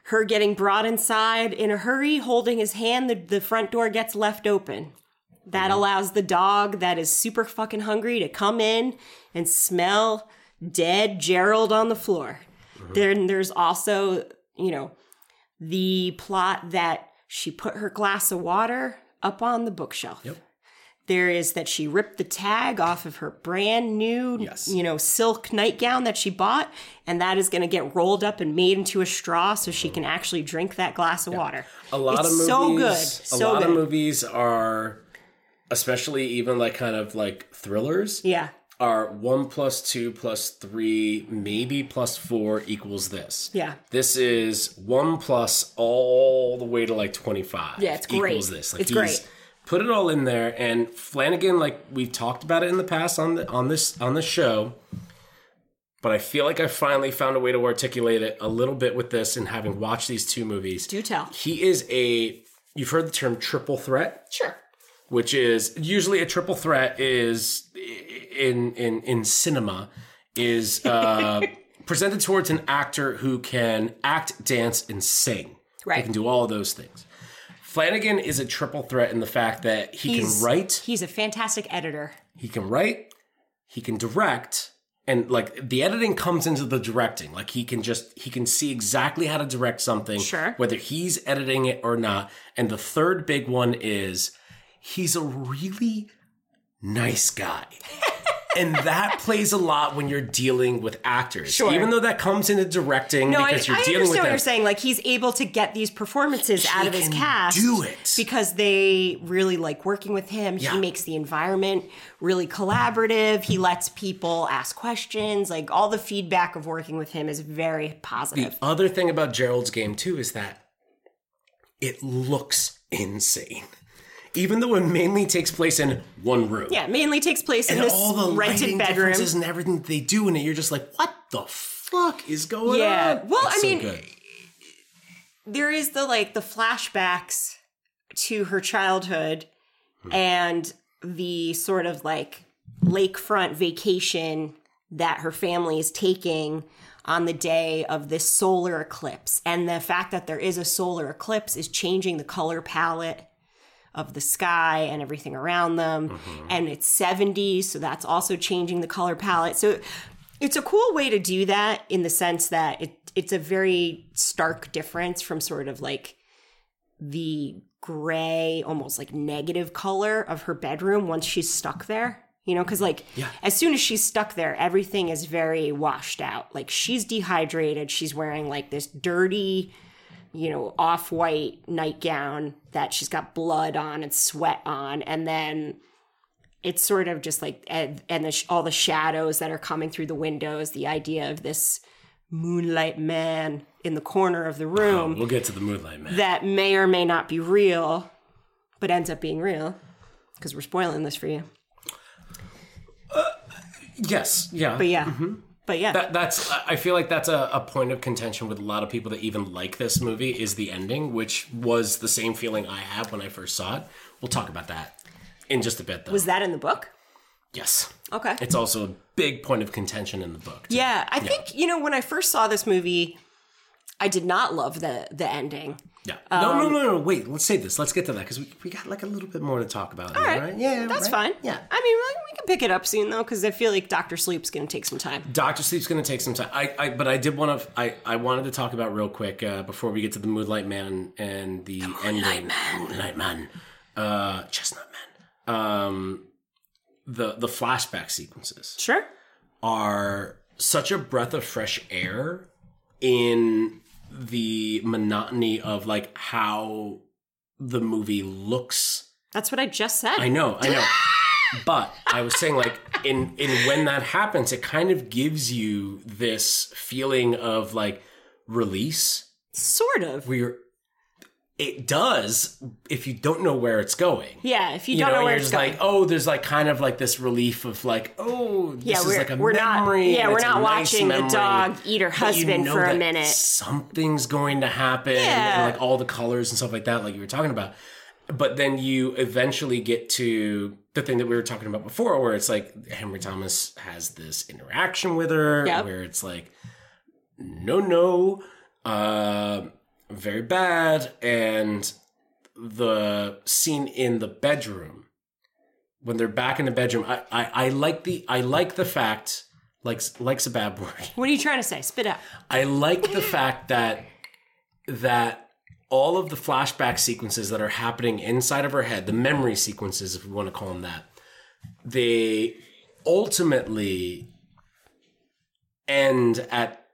her getting brought inside in a hurry, holding his hand, the, the front door gets left open. That mm-hmm. allows the dog that is super fucking hungry to come in and smell dead Gerald on the floor. Then there's also, you know, the plot that she put her glass of water up on the bookshelf. Yep. There is that she ripped the tag off of her brand new, Yes. you know, silk nightgown that she bought, and that is going to get rolled up and made into a straw so she can actually drink that glass of water. A lot It's of movies. so good, a so lot good. of movies are, especially even like kind of like thrillers, Yeah, are one plus two plus three, maybe plus four equals this. yeah, This is one plus all the way to like 25. Yeah, it's great. Equals this. Like It's great. Put it all in there. And Flanagan, like we've talked about it in the past on the on this on the show. But I feel like I finally found a way to articulate it a little bit with this and having watched these two movies. do tell. He is a you've heard the term triple threat? Sure. Which is usually a triple threat is in in in cinema is uh, presented towards an actor who can act, dance, and sing. They Right. can do all of those things. Flanagan is a triple threat in the fact that he He's- can write, He's a fantastic editor. he can write, he can direct, and like the editing comes into the directing. Like he can just he can see exactly how to direct something, Sure. whether he's editing it or not. And the third big one is he's a really nice guy. and that plays a lot when you're dealing with actors. Sure. Even though that comes into directing No, I, I because you're understand dealing with what them. you're saying. Like he's able to get these performances out of his cast. do it. because they really like working with him. Yeah. He makes the environment really collaborative. He lets people ask questions. Like all the feedback of working with him is very positive. The other thing about Gerald's game too is that it looks insane. Even though it mainly takes place in one room. yeah, mainly takes place in and this all the rented lighting bedroom. differences and everything they do in it, you're just like, what the fuck is going Yeah, on? well, It's I so mean, good. there is the like the flashbacks to her childhood Hmm. and the sort of like lakefront vacation that her family is taking on the day of this solar eclipse. And the fact that there is a solar eclipse is changing the color palette of the sky and everything around them. Mm-hmm. And it's 70s, so that's also changing the color palette. So it's a cool way to do that in the sense that it it's a very stark difference from sort of like the gray, almost like negative color of her bedroom once she's stuck there. You know, because like Yeah. as soon as she's stuck there, everything is very washed out. Like she's dehydrated. She's wearing like this dirty, you know, off white nightgown that she's got blood on and sweat on. And then it's sort of just like, and, and the, all the shadows that are coming through the windows, the idea of this moonlight man in the corner of the oh, room We'll get to the Moonlight Man. that may or may not be real, but ends up being real because we're spoiling this for you. Uh, yes, yeah. But yeah, mm-hmm. But yeah, That, that's I feel like that's a, a point of contention with a lot of people that even like this movie is the ending, which was the same feeling I had when I first saw it. We'll talk about that in just a bit though. was that in the book? yes. Okay. It's also a big point of contention in the book. too. Yeah, I think you know when I first saw this movie, I did not love the the ending. Yeah. no, Um, no, no, no. Wait, let's save this. Let's get to that because we, we got like a little bit more to talk about. All right. right. Yeah, That's right? fine. Yeah. I mean, we- we can pick it up soon though, because I feel like Doctor Sleep's going to take some time. Doctor Sleep's going to take some time. I, I, but I did want to. I, I wanted to talk about real quick uh, before we get to the Moonlight Man and the, ending. Man. Moonlight Man, uh, Chestnut Man. Um, the the flashback sequences Sure. are such a breath of fresh air in the monotony of like how the movie looks That's what I just said. I know, I know. but I was saying like in in when that happens, it kind of gives you this feeling of like release Sort of. where you're it does if you don't know where it's going. Yeah, if you, You don't know, know where you're it's just going. like, oh, there's like kind of like this relief of like, oh, this yeah, is we're, like a we're not. memory. Yeah, we're not nice watching memory, the dog eat her but you husband know for a minute. Something's going to happen, Yeah. and like all the colors and stuff like that, like you were talking about. But then you eventually get to the thing that we were talking about before, where it's like Henry Thomas has this interaction with her, Yep. where it's like, no, no, uh, very bad, and the scene in the bedroom when they're back in the bedroom. I, I, I like the I like the fact like likes a bad word. What are you trying to say? Spit out. I like the fact that that all of the flashback sequences that are happening inside of her head, the memory sequences, if we want to call them that, they ultimately end at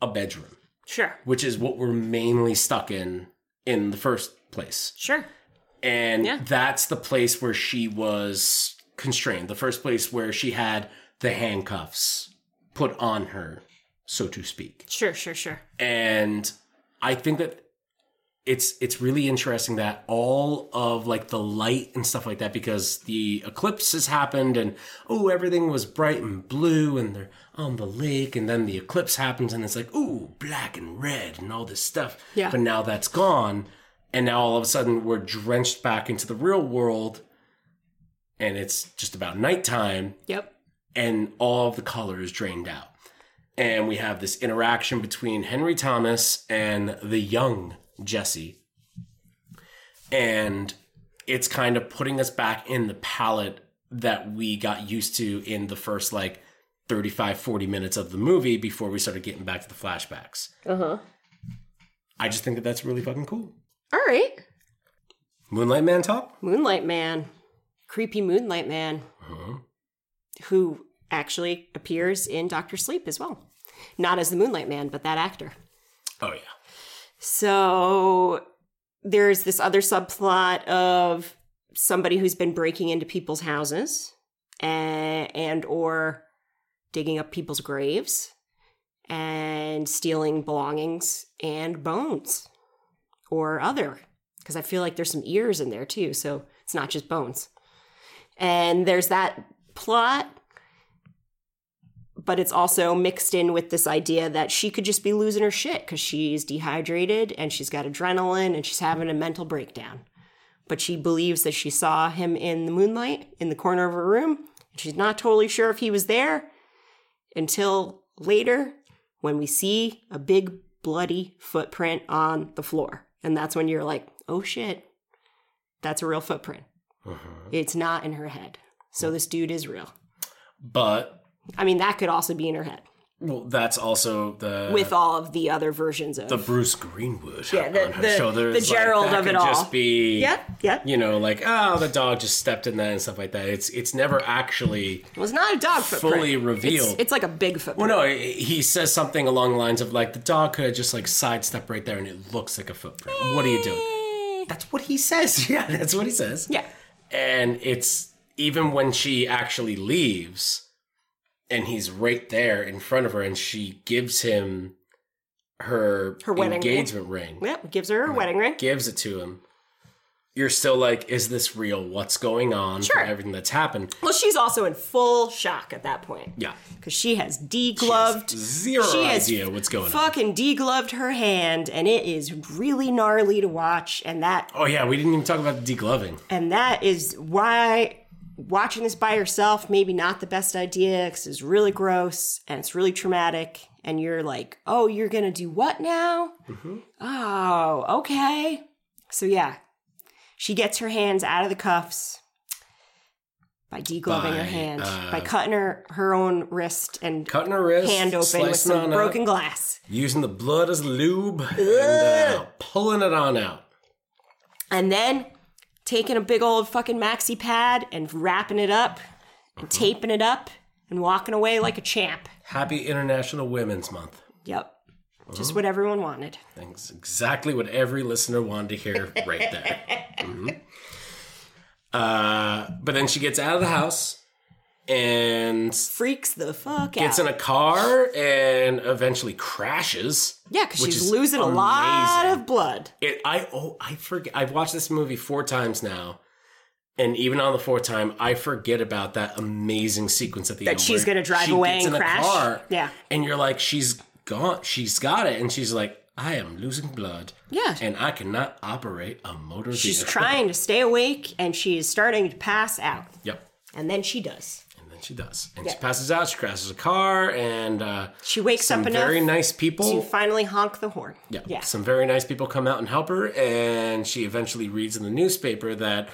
a bedroom, Sure. which is what we're mainly stuck in in the first place. Sure. And Yeah. that's the place where she was constrained, the first place where she had the handcuffs put on her, so to speak. Sure. Sure. Sure. And I think that it's it's really interesting that all of like the light and stuff like that because the eclipse has happened and oh everything was bright and blue and they're on the lake and then the eclipse happens and it's like ooh black and red and all this stuff Yeah. but now that's gone and now all of a sudden we're drenched back into the real world and it's just about nighttime Yep. and all of the color is drained out. And we have this interaction between Henry Thomas and the young Jesse. And it's kind of putting us back in the palette that we got used to in the first like 35, 40 minutes of the movie before we started getting back to the flashbacks. Uh huh. I just think that that's really fucking cool. All right. Moonlight Man talk? Moonlight Man, creepy Moonlight Man, Uh-huh. who actually appears in Doctor Sleep as well. Not as the Moonlight Man, but that actor. Oh, yeah. So there's this other subplot of somebody who's been breaking into people's houses and, and or digging up people's graves and stealing belongings and bones or other because I feel like there's some ears in there too, so it's not just bones. And there's that plot but it's also mixed in with this idea that she could just be losing her shit because she's dehydrated and she's got adrenaline and she's having a mental breakdown. But she believes that she saw him in the moonlight in the corner of her room. And she's not totally sure if he was there. Until later when we see a big bloody footprint on the floor. And that's when you're like, oh shit, that's a real footprint. Uh-huh. It's not in her head. So hmm. this dude is real. But I mean, that could also be in her head well, that's also the with all of the other versions of the Bruce Greenwood Yeah, the- the- the like, Gerald of it all. Just be Yep, yep. You know, like oh, the dog just stepped in that and stuff like that. It's it's never actually. It was not a dog footprint. Fully revealed. It's, it's like a big footprint. Well, no, he says something along the lines of like the dog could have just like sidestep right there and it looks like a footprint. What are you doing? That's what he says. Yeah, that's what he says. Yeah. and it's even when she actually leaves and he's right there in front of her and she gives him her, Her wedding engagement ring, Yep. Gives her her wedding ring. gives it to him you're still like is this real what's going on Sure. everything that's happened Well, she's also in full shock at that point. yeah Because she has She has degloved. zero She has idea what's going on fucking degloved her hand, and it is really gnarly to watch. And that oh yeah we didn't even talk about the degloving and that is why watching this by yourself maybe not the best idea because it's really gross and it's really traumatic. And you're like, oh, you're gonna do what now? Mm-hmm. Oh, okay. So yeah, she gets her hands out of the cuffs by degloving her hand, uh, by cutting her her own wrist and cutting her wrist hand open with some broken glass. using the blood as lube and uh, pulling it on out And then taking a big old fucking maxi pad and wrapping it up and taping it up and walking away like a champ. happy international women's month Yep. Just what everyone wanted. Thanks. exactly what every listener wanted to hear right there. Mhm. Uh, but then she gets out of the house and Freaks the fuck gets out. Gets in a car and eventually crashes. yeah, because she's losing a lot of blood. It, I oh I forget. I've watched this movie four times now, and even on the fourth time, I forget about that amazing sequence at the end. That she's gonna drive she away gets and crash? car, Yeah. and you're like, she's gone. She's got it, and she's like, I am losing blood. Yeah. and I cannot operate a motor She's vehicle. trying to stay awake and she is starting to pass out. Yep. And then she does. And then she does, and Yeah. she passes out. She crashes a car, and uh, She wakes some up enough very nice people. to finally honk the horn. Yeah. Yeah. Some very nice people come out and help her, and she eventually reads in the newspaper that,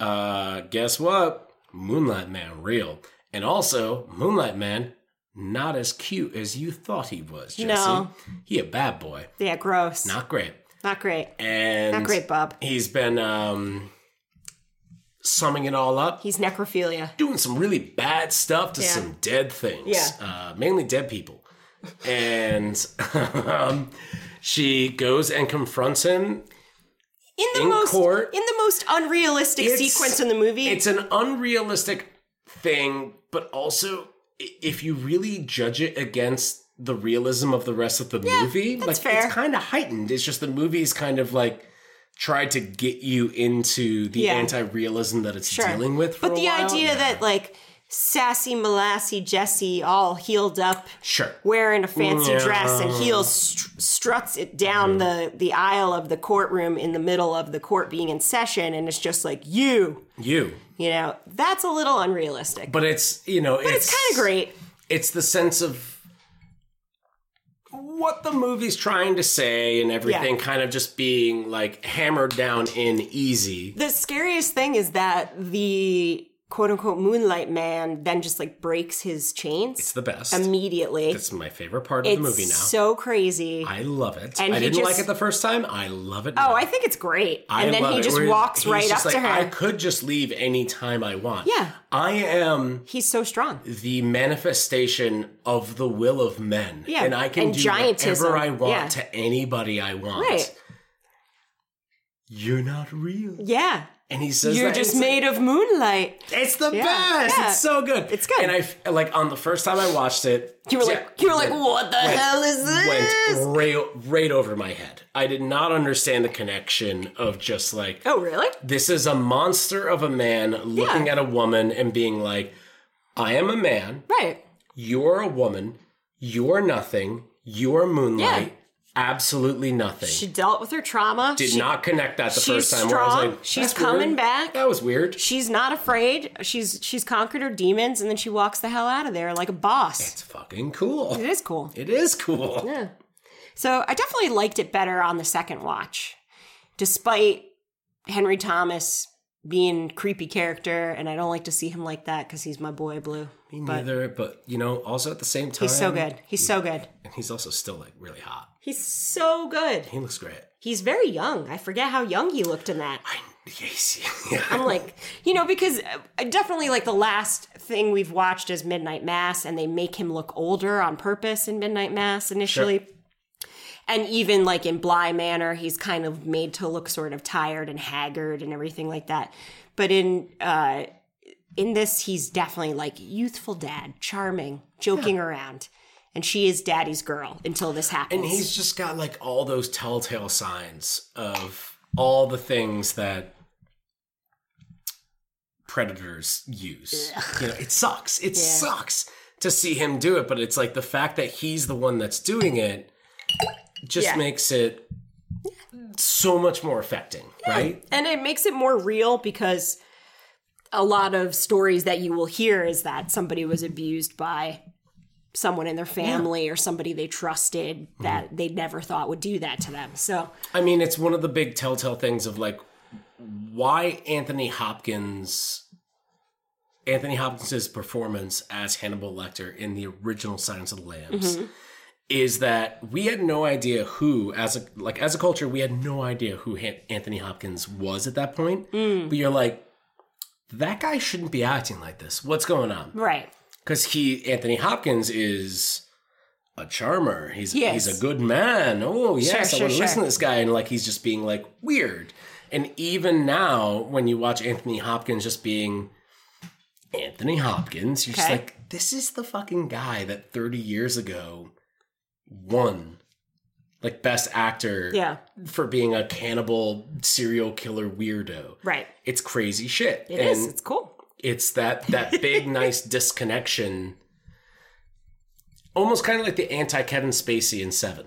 uh, guess what? Moonlight Man real. And also, Moonlight Man not as cute as you thought he was, Jesse. No. He a bad boy. Yeah, gross. Not great. Not great. And Not great, Bob. he's been um summing it all up. He's necrophilia. doing some really bad stuff to Yeah. some dead things. Yeah. Uh, mainly dead people. And um, she goes and confronts him. In the In most court. in the most unrealistic It's- sequence in the movie. It's an unrealistic thing, but also if you really judge it against the realism of the rest of the movie, that's like fair. it's kind of heightened. It's just the movie's kind of like tried to get you into the Yeah. anti-realism that it's Sure. dealing with. For but the while. idea Yeah. that like sassy Molassy Jesse all healed up sure. wearing a fancy Yeah. Dress and heels str- struts it down mm-hmm. the the aisle of the courtroom in the middle of the court being in session and it's just like you You. you know that's a little unrealistic but it's you know but it's, kind of great it's the sense of what the movie's trying to say and everything Yeah. kind of just being like hammered down in easy. the scariest thing is that the quote unquote moonlight man then just like breaks his chains It's the best. immediately It's my favorite part of it's the movie now. so crazy I love it. And I he didn't like it the first time. I love it. oh i think it's great I and then he just Where walks right just up to her I could just leave any time I want. Yeah. I am he's so strong the manifestation of the will of men. Yeah, And I can and do giantism. whatever I want Yeah. to anybody I want. right You're not real. yeah And he says you're just it's like- made of moonlight It's the Yeah, best. yeah. It's so good. It's good. And I like on the first time I watched it, you were yeah, like you were like what the went- hell is this went right, right over my head. I did not understand the connection of just like oh really this is a monster of a man looking at a woman and being like, I am a man, right you're a woman, you're nothing, you're moonlight. Absolutely nothing. She dealt with her trauma. Did She- not connect that the first time. where I was strong. like, She's coming weird. back. That was weird. She's not afraid. She's she's conquered her demons, and then she walks the hell out of there like a boss. It's fucking cool. It is cool. It is cool. Yeah. So I definitely liked it better on the second watch, despite Henry Thomas being creepy character, and I don't like to see him like that because he's my boy Blue. Me But neither, but you know, also at the same time, he's so good. He's so good. and he's also still like really hot. He's so good. He looks great. He's very young. I forget how young he looked in that. I yes, yeah. I'm like, you know, because uh, definitely like the last thing we've watched is Midnight Mass, and they make him look older on purpose in Midnight Mass initially. And even like in Bly Manor, he's kind of made to look sort of tired and haggard and everything like that. But in uh in this, he's definitely like youthful dad, charming, joking around. And she is daddy's girl until this happens. and he's just got like all those telltale signs of all the things that predators use. You know, it sucks. It sucks to see him do it, but it's like the fact that he's the one that's doing it just Yeah. makes it so much more affecting, right? and it makes it more real because a lot of stories that you will hear is that somebody was abused by someone in their family or somebody they trusted that mm-hmm. they never thought would do that to them. So, I mean, it's one of the big telltale things of like why Anthony Hopkins Anthony Hopkins's performance as Hannibal Lecter in the original Silence of the Lambs mm-hmm. is that we had no idea who as a like as a culture we had no idea who Han- Anthony Hopkins was at that point. Mm. But you're like that guy shouldn't be acting like this. What's going on? right. Because he Anthony Hopkins is a charmer. He's Yes. he's a good man. Oh yes, Sure, I want to sure, listen sure. to this guy, and like he's just being like weird. And even now, when you watch Anthony Hopkins just being Anthony Hopkins, you're just like, this is the fucking guy that 30 years ago won like best actor Yeah. for being a cannibal serial killer weirdo. Right. It's crazy shit. It and is. It's cool. It's that that big nice disconnection almost kind of like the anti kevin spacey in seven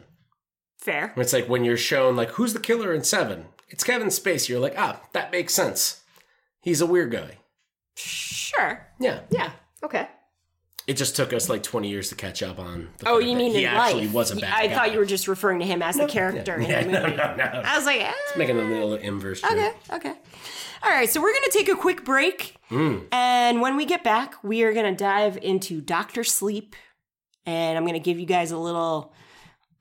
Fair. it's like when you're shown like who's the killer in seven it's kevin spacey you're like ah that makes sense he's a weird guy Sure. yeah Yeah. Okay. it just took us like 20 years to catch up on the Oh, you mean he in actually life? was a bad I guy. thought you were just referring to him as the character in yeah, the movie. no, no. no. I was like, eh. It's making a little inverse joke. Okay, okay. All right, so we're going to take a quick break. And when we get back, we are going to dive into Doctor Sleep. And I'm going to give you guys a little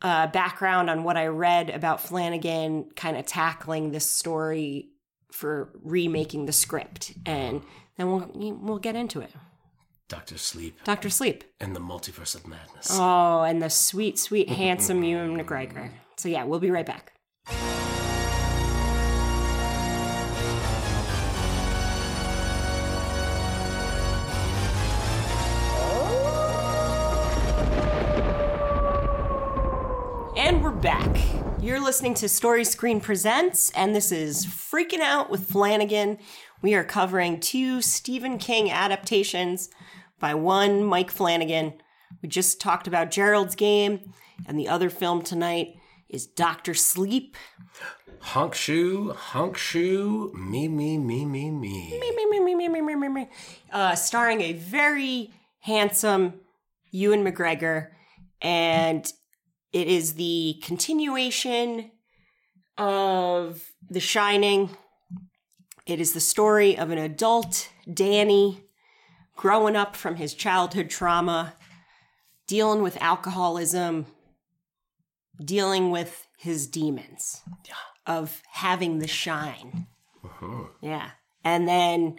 uh, background on what I read about Flanagan kind of tackling this story for remaking the script. And then we'll, we'll get into it. dr sleep Doctor Sleep. and the multiverse of madness Oh, and the sweet, sweet, handsome Ewan McGregor. So, yeah, we'll be right back. Listening to Story Screen Presents, and this is Freaking Out with Flanagan. We are covering two Stephen King adaptations by one Mike Flanagan. We just talked about Gerald's Game, and the other film tonight is Doctor Sleep. honk shoe honk shoe me me me me me Me, me, me, me, me, me, me, me, me. Uh, starring a very handsome Ewan McGregor, and it is the continuation of The Shining. It is the story of an adult Danny growing up from his childhood trauma, dealing with alcoholism, dealing with his demons of having the shine. Uh-huh. Yeah. And then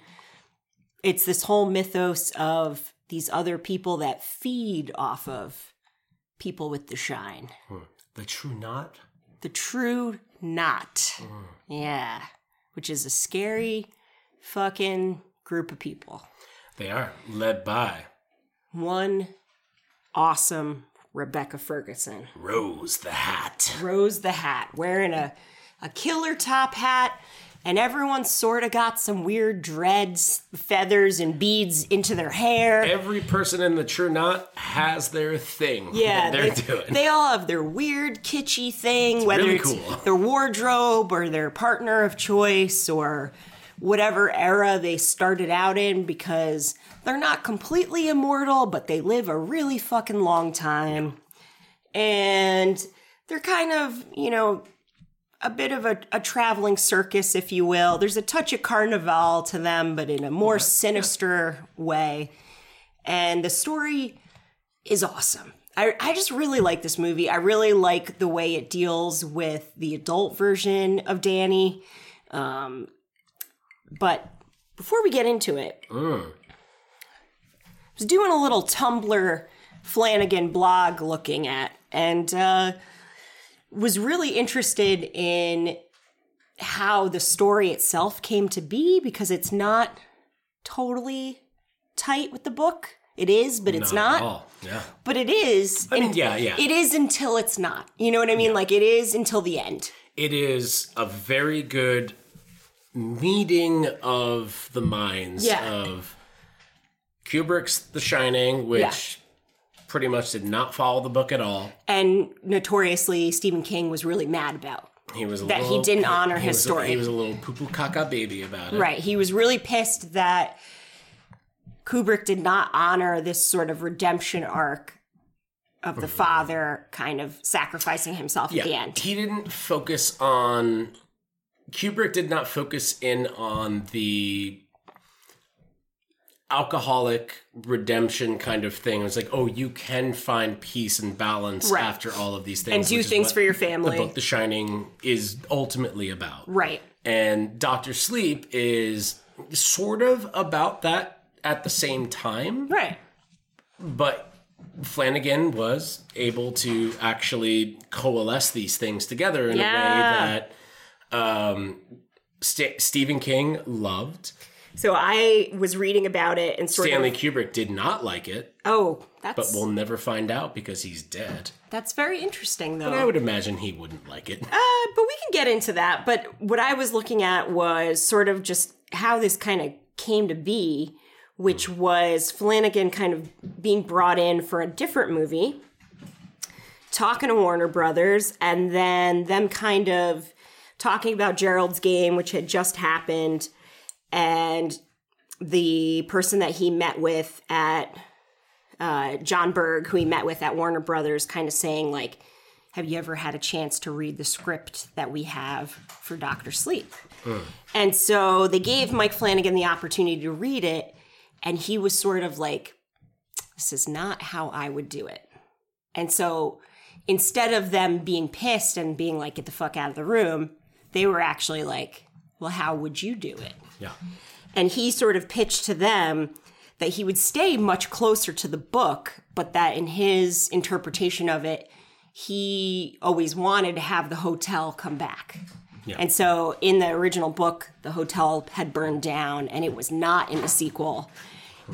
it's this whole mythos of these other people that feed off of people with the shine. the true knot The true knot. Yeah. Which is a scary fucking group of people. They are led by One awesome Rebecca Ferguson. Rose the Hat. Rose the Hat, wearing a, a killer top hat and everyone sort of got some weird dreads, feathers, and beads into their hair. Every person in the True Knot has their thing. Yeah, that they're they, doing. they all have their weird kitschy thing, whether really it's cool. their wardrobe or their partner of choice or whatever era they started out in because they're not completely immortal, but they live a really fucking long time. And they're kind of, you know, a bit of a, a traveling circus, if you will. There's a touch of carnival to them, but in a more sinister way. And the story is awesome. I, I just really like this movie. I really like the way it deals with the adult version of Danny. Um, but before we get into it, I was doing a little Tumblr Flanagan blog looking at, and uh, was really interested in how the story itself came to be because it's not totally tight with the book. It is, but it's Not not. Yeah. But it is. I mean, yeah, yeah. It is until it's not. You know what I mean? Like it is until the end. It is a very good meeting of the minds Yeah. of Kubrick's The Shining, which pretty much did not follow the book at all. And notoriously, Stephen King was really mad about. He was a That he didn't honor his was a- story. he was a little poo poo caca baby about it. Right. He was really pissed that Kubrick did not honor this sort of redemption arc of the father kind of sacrificing himself at the end. he didn't focus on. Kubrick did not focus in on the alcoholic redemption kind of thing. It was like, oh, you can find peace and balance Right. after all of these things, And do things for your family. The book The Shining is ultimately about. Right. And Doctor Sleep is sort of about that at the same time, Right. but Flanagan was able to actually coalesce these things together in Yeah. a way that um, St- Stephen King loved. So I was reading about it and sort Stanley of Kubrick did not like it, Oh, that's but we'll never find out because he's dead. that's very interesting though. I would imagine he wouldn't like it. Uh, but we can get into that. But what I was looking at was sort of just how this kind of came to be, which was Flanagan kind of being brought in for a different movie, talking to Warner Brothers, and then them kind of talking about Gerald's game, which had just happened, and the person that he met with at uh, Jon Berg, who he met with at Warner Brothers, kind of saying like, "Have you ever had a chance to read the script that we have for Doctor Sleep?" And so they gave Mike Flanagan the opportunity to read it, and he was sort of like, "This is not how I would do it." And so instead of them being pissed and being like, "Get the fuck out of the room," they were actually like, "Well, how would you do it?" Yeah. and he sort of pitched to them that he would stay much closer to the book, but that in his interpretation of it, he always wanted to have the hotel come back. Yeah. And so in the original book, the hotel had burned down and it was not in the sequel.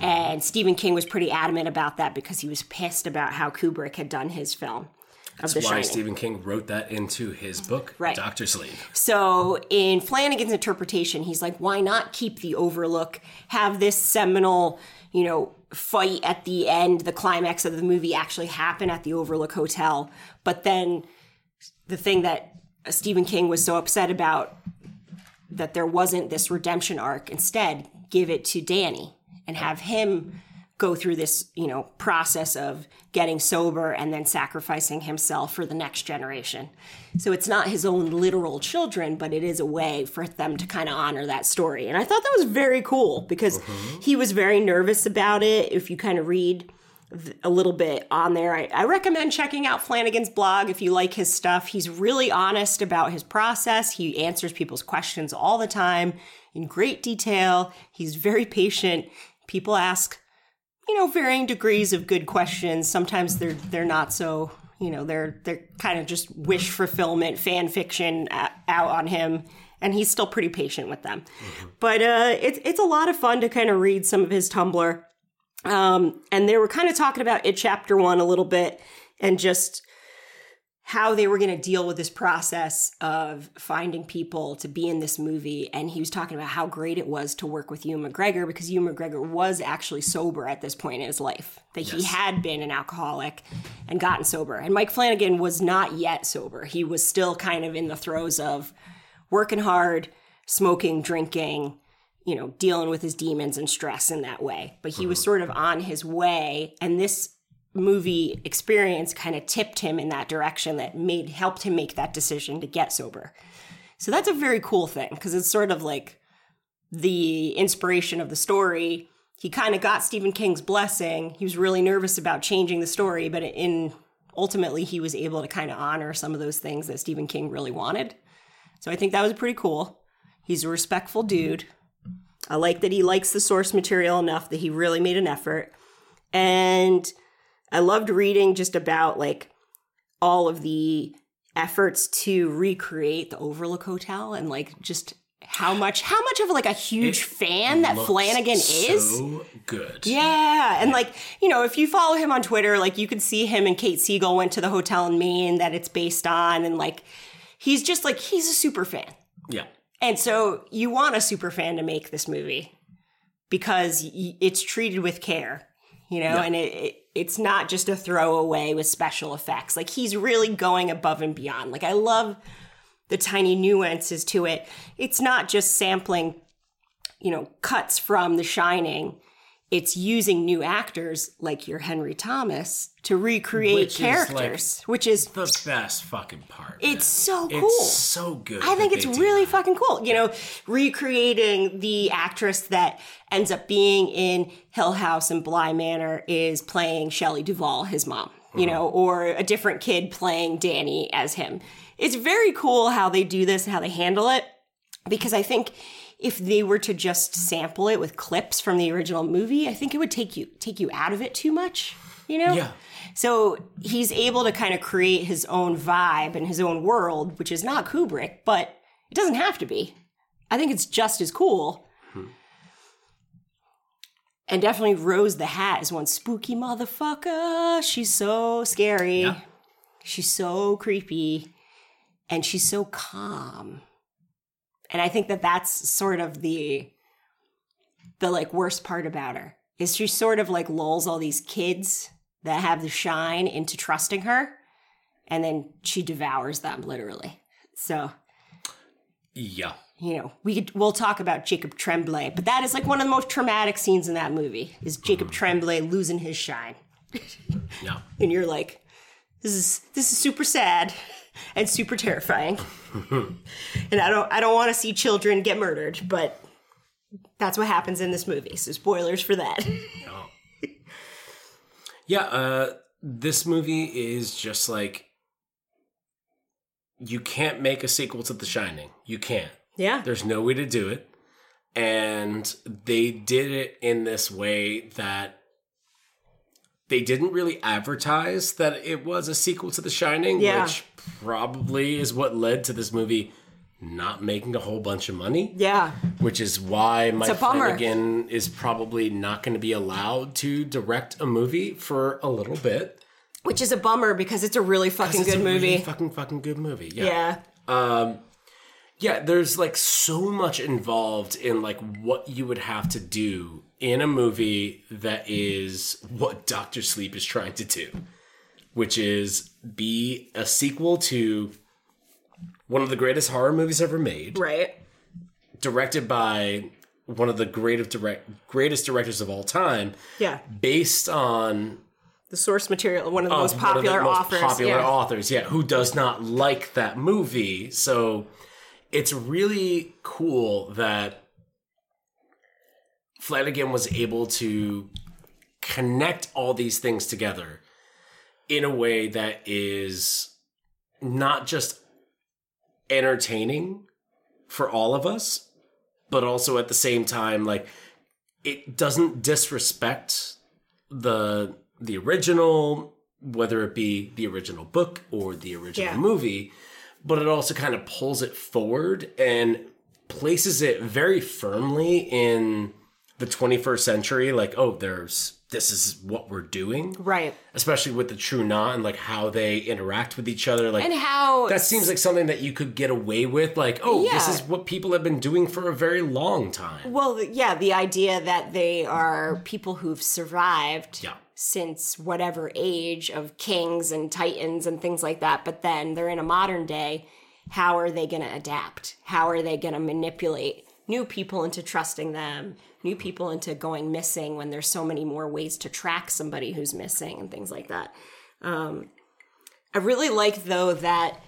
And Stephen King was pretty adamant about that because he was pissed about how Kubrick had done his film The Why Shining. Stephen King wrote that into his book, Right. Doctor Sleep. So in Flanagan's interpretation, he's like, why not keep the overlook, have this seminal, you know, fight at the end, the climax of the movie actually happen at the Overlook Hotel. But then the thing that Stephen King was so upset about that there wasn't this redemption arc, instead, give it to Danny and have him go through this, you know, process of getting sober and then sacrificing himself for the next generation. So it's not his own literal children, but it is a way for them to kind of honor that story. And I thought that was very cool because mm-hmm. he was very nervous about it. If you kind of read a little bit on there, I, I recommend checking out Flanagan's blog if you like his stuff. He's really honest about his process. He answers people's questions all the time in great detail. He's very patient. People ask you know varying degrees of good questions. Sometimes they're they're not so you know they're they're kind of just wish fulfillment fan fiction out on him and he's still pretty patient with them. But uh it's it's a lot of fun to kind of read some of his tumblr. Um and they were kind of talking about it chapter 1 a little bit and just how they were going to deal with this process of finding people to be in this movie. And he was talking about how great it was to work with Ewan McGregor because Ewan McGregor was actually sober at this point in his life, that he had been an alcoholic and gotten sober. And Mike Flanagan was not yet sober. He was still kind of in the throes of working hard, smoking, drinking, you know, dealing with his demons and stress in that way. But he was mm-hmm. sort of on his way. And this movie experience kind of tipped him in that direction that made helped him make that decision to get sober. So that's a very cool thing because it's sort of like the inspiration of the story. He kind of got Stephen King's blessing. He was really nervous about changing the story, but in ultimately he was able to kind of honor some of those things that Stephen King really wanted. So I think that was pretty cool. He's a respectful dude. I like that he likes the source material enough that he really made an effort. And I loved reading just about like all of the efforts to recreate the Overlook Hotel and like just how much how much of like a huge fan that Flanagan is. good. Yeah, and like you know, if you follow him on Twitter, like you could see him and Kate Siegel went to the hotel in Maine that it's based on, and like he's just like he's a super fan. Yeah. And so you want a super fan to make this movie because it's treated with care, you know, and it, it it's not just a throwaway with special effects. Like he's really going above and beyond. Like I love the tiny nuances to it. It's not just sampling, you know, cuts from The Shining. It's using new actors like your Henry Thomas to recreate Which is, like, characters, which is The best fucking part. it's man. so cool. It's so good. I think it's really fucking cool. You know, recreating the actress that ends up being in Hill House and Bly Manor is playing Shelley Duvall, his mom, you mm-hmm. know, or a different kid playing Danny as him. It's very cool how they do this and how they handle it because I think if they were to just sample it with clips from the original movie, I think it would take you take you out of it too much, you know? Yeah. So he's able to kind of create his own vibe and his own world, which is not Kubrick, but it doesn't have to be. I think it's just as cool. Hmm. And definitely Rose the Hat is one spooky motherfucker. She's so scary. Yeah. She's so creepy. And she's so calm. And I think that that's sort of the the like worst part about her is she sort of like lulls all these kids that have the shine into trusting her and then she devours them literally. So, Yeah. you know, we could we'll talk about Jacob Tremblay, but that is like one of the most traumatic scenes in that movie is Jacob mm-hmm. Tremblay losing his shine. Yeah. And you're like this is this is super sad and super terrifying. and I don't I don't want to see children get murdered, but that's what happens in this movie. So spoilers for that. Yeah, uh this movie is just like you can't make a sequel to The Shining. You can't. yeah. There's no way to do it. And they did it in this way that they didn't really advertise that it was a sequel to The Shining, Yeah. which probably is what led to this movie not making a whole bunch of money, Yeah. which is why Mike. Flanagan is probably not going to be allowed to direct a movie for a little bit. Which is a bummer because it's a really fucking It's good a movie. really fucking fucking good movie. Yeah. yeah. Um, Yeah, there's like so much involved in like what you would have to do in a movie that is what Doctor Sleep is trying to do, which is be a sequel to one of the greatest horror movies ever made, Right. directed by one of the great of direct greatest directors of all time, Yeah. based on The source material, one of the of most one of the popular most authors. Popular yeah. authors, yeah. Who does not like that movie? So it's really cool that Flanagan was able to connect all these things together in a way that is not just entertaining for all of us, but also at the same time, like it doesn't disrespect the the original, whether it be the original book or the original Yeah. movie, but it also kind of pulls it forward and places it very firmly in the 21st century. Like, oh, there's this is what we're doing. Right. Especially with the True Knot and like how they interact with each other. Like And how that seems like something that you could get away with. Like, oh, this is what people have been doing for a very long time. Well, yeah, the idea that they are people who've survived Yeah. Since whatever age of kings and titans and things like that, but then they're in a modern day. How are they going to adapt? How are they going to manipulate new people into trusting them, new people into going missing when there's so many more ways to track somebody who's missing and things like that? Um, I really like, though, that,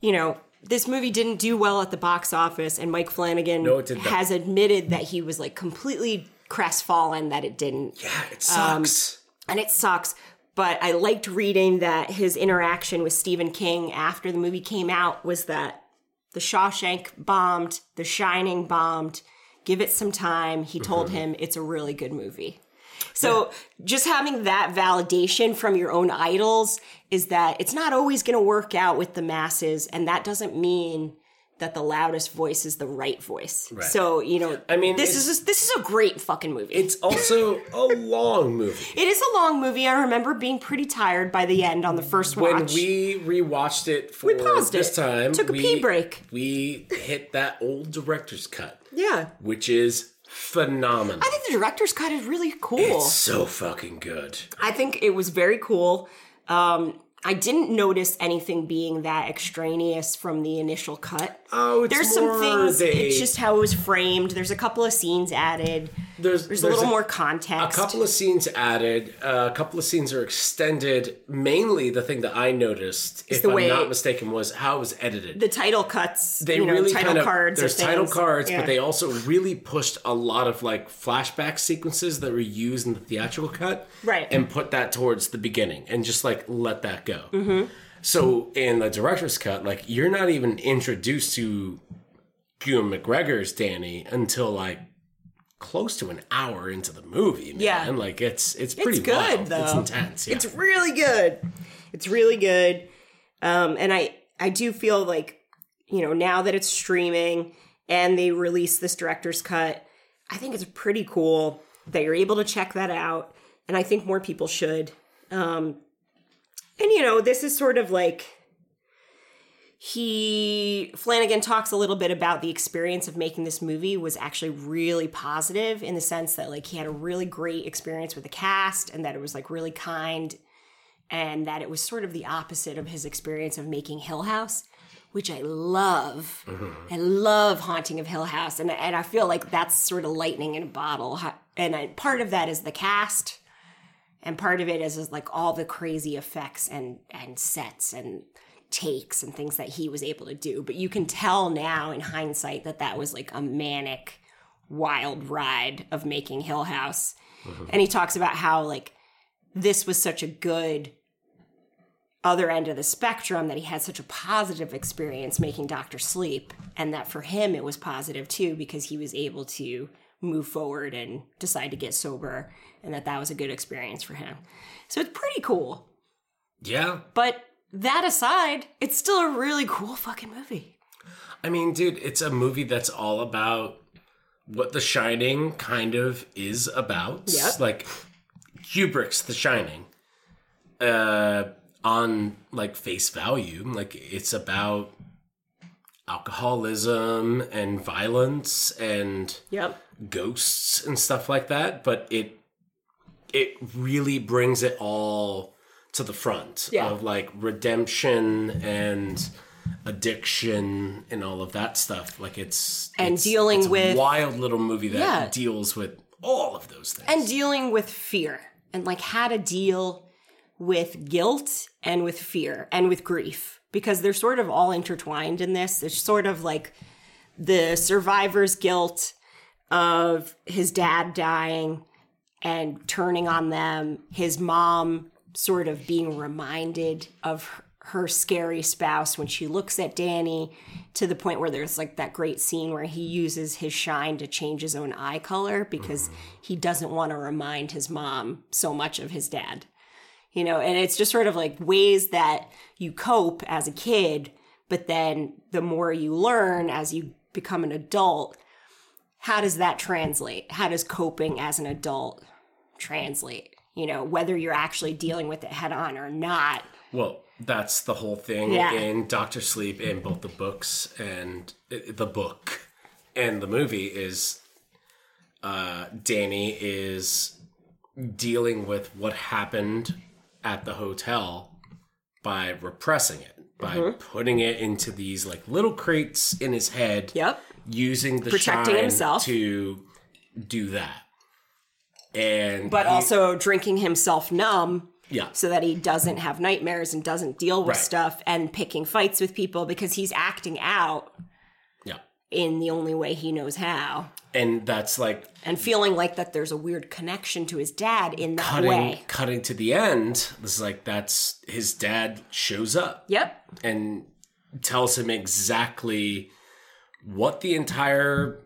you know, this movie didn't do well at the box office, and Mike Flanagan No, it did not. has admitted that he was like completely crestfallen that it didn't. Yeah, it Um, sucks. And it sucks. But I liked reading that his interaction with Stephen King after the movie came out was that The Shawshank bombed, The Shining bombed. Give it some time. He told Mm-hmm. him it's a really good movie. So just having that validation from your own idols is that it's not always going to work out with the masses, and that doesn't mean that the loudest voice is the right voice. Right. So you know, I mean, this is a, this is a great fucking movie. It's also a long movie. It is a long movie. I remember being pretty tired by the end on the first When watch. we rewatched it for paused this it. time, Took a we, pee break. We hit that old director's cut, yeah, which is phenomenal. I think the director's cut is really cool. It's so fucking good. I think it was very cool. Um, I didn't notice anything being that extraneous from the initial cut. Oh, it's There's more some things. they- It's just how it was framed. There's a couple of scenes added. There's, There's, a little more context. A couple of scenes added. Uh, a couple of scenes are extended. Mainly, the thing that I noticed, if the I'm not mistaken, was how it was edited. the title cuts. they you know, really title kind of cards. there's title cards, Yeah. but they also really pushed a lot of like flashback sequences that were used in the theatrical cut, Right. And put that towards the beginning, and just like let that go. Mm-hmm. So in the director's cut, like you're not even introduced to Ewan McGregor's Danny until like close to an hour into the movie. Man. Yeah. like it's it's pretty It's good wild. though. It's intense. Yeah. It's really good. It's really good. Um, and I I do feel like you know now that it's streaming and they release this director's cut, I think it's pretty cool that you're able to check that out, and I think more people should. Um, and you know this is sort of like he Flanagan talks a little bit about the experience of making this movie was actually really positive in the sense that like he had a really great experience with the cast and that it was like really kind and that it was sort of the opposite of his experience of making Hill House which I love. Mm-hmm. I love Haunting of Hill House and and I feel like that's sort of lightning in a bottle and I, part of that is the cast and part of it is, is like all the crazy effects and and sets and takes and things that he was able to do but you can tell now in hindsight that that was like a manic wild ride of making hill house mm-hmm. and he talks about how like this was such a good other end of the spectrum that he had such a positive experience making Doctor Sleep, and that for him it was positive too because he was able to move forward and decide to get sober, and that that was a good experience for him. So it's pretty cool. yeah. But that aside, it's still a really cool fucking movie. I mean, dude, it's a movie that's all about what The Shining kind of is about. Yep. Like Kubrick's The Shining. Uh on like face value, like it's about alcoholism and violence and Yep. ghosts and stuff like that, but it it really brings it all to the front Yeah. of like redemption and addiction and all of that stuff. Like it's And it's- dealing it's a with- wild little movie that Yeah. deals with all of those things. And dealing with fear and like how to deal with guilt and with fear and with grief because they're sort of all intertwined in this. It's sort of like the survivor's guilt of his dad dying and turning on them, his mom sort of being reminded of her- scary spouse when she looks at Danny to the point where there's like that great scene where he uses his shine to change his own eye color because he doesn't want to remind his mom so much of his dad. You know, and it's just sort of like ways that you cope as a kid, but then the more you learn as you become an adult, how does that translate? How does coping as an adult translate. You know, whether you're actually dealing with it head on or not. Well, that's the whole thing Yeah. in Doctor Sleep in both the books and uh, the book and the movie is uh, Danny is dealing with what happened at the hotel by repressing it, by Mm-hmm. putting it into these like little crates in his head, Yep. using the Protecting himself. to do that. And But he- also drinking himself numb yeah, so that he doesn't have nightmares and doesn't deal with Right. stuff and picking fights with people because he's acting out yeah, in the only way he knows how and that's like and feeling like that there's a weird connection to his dad in that cutting way. cutting to the end this is like that's his dad shows up Yep. and tells him exactly what the entire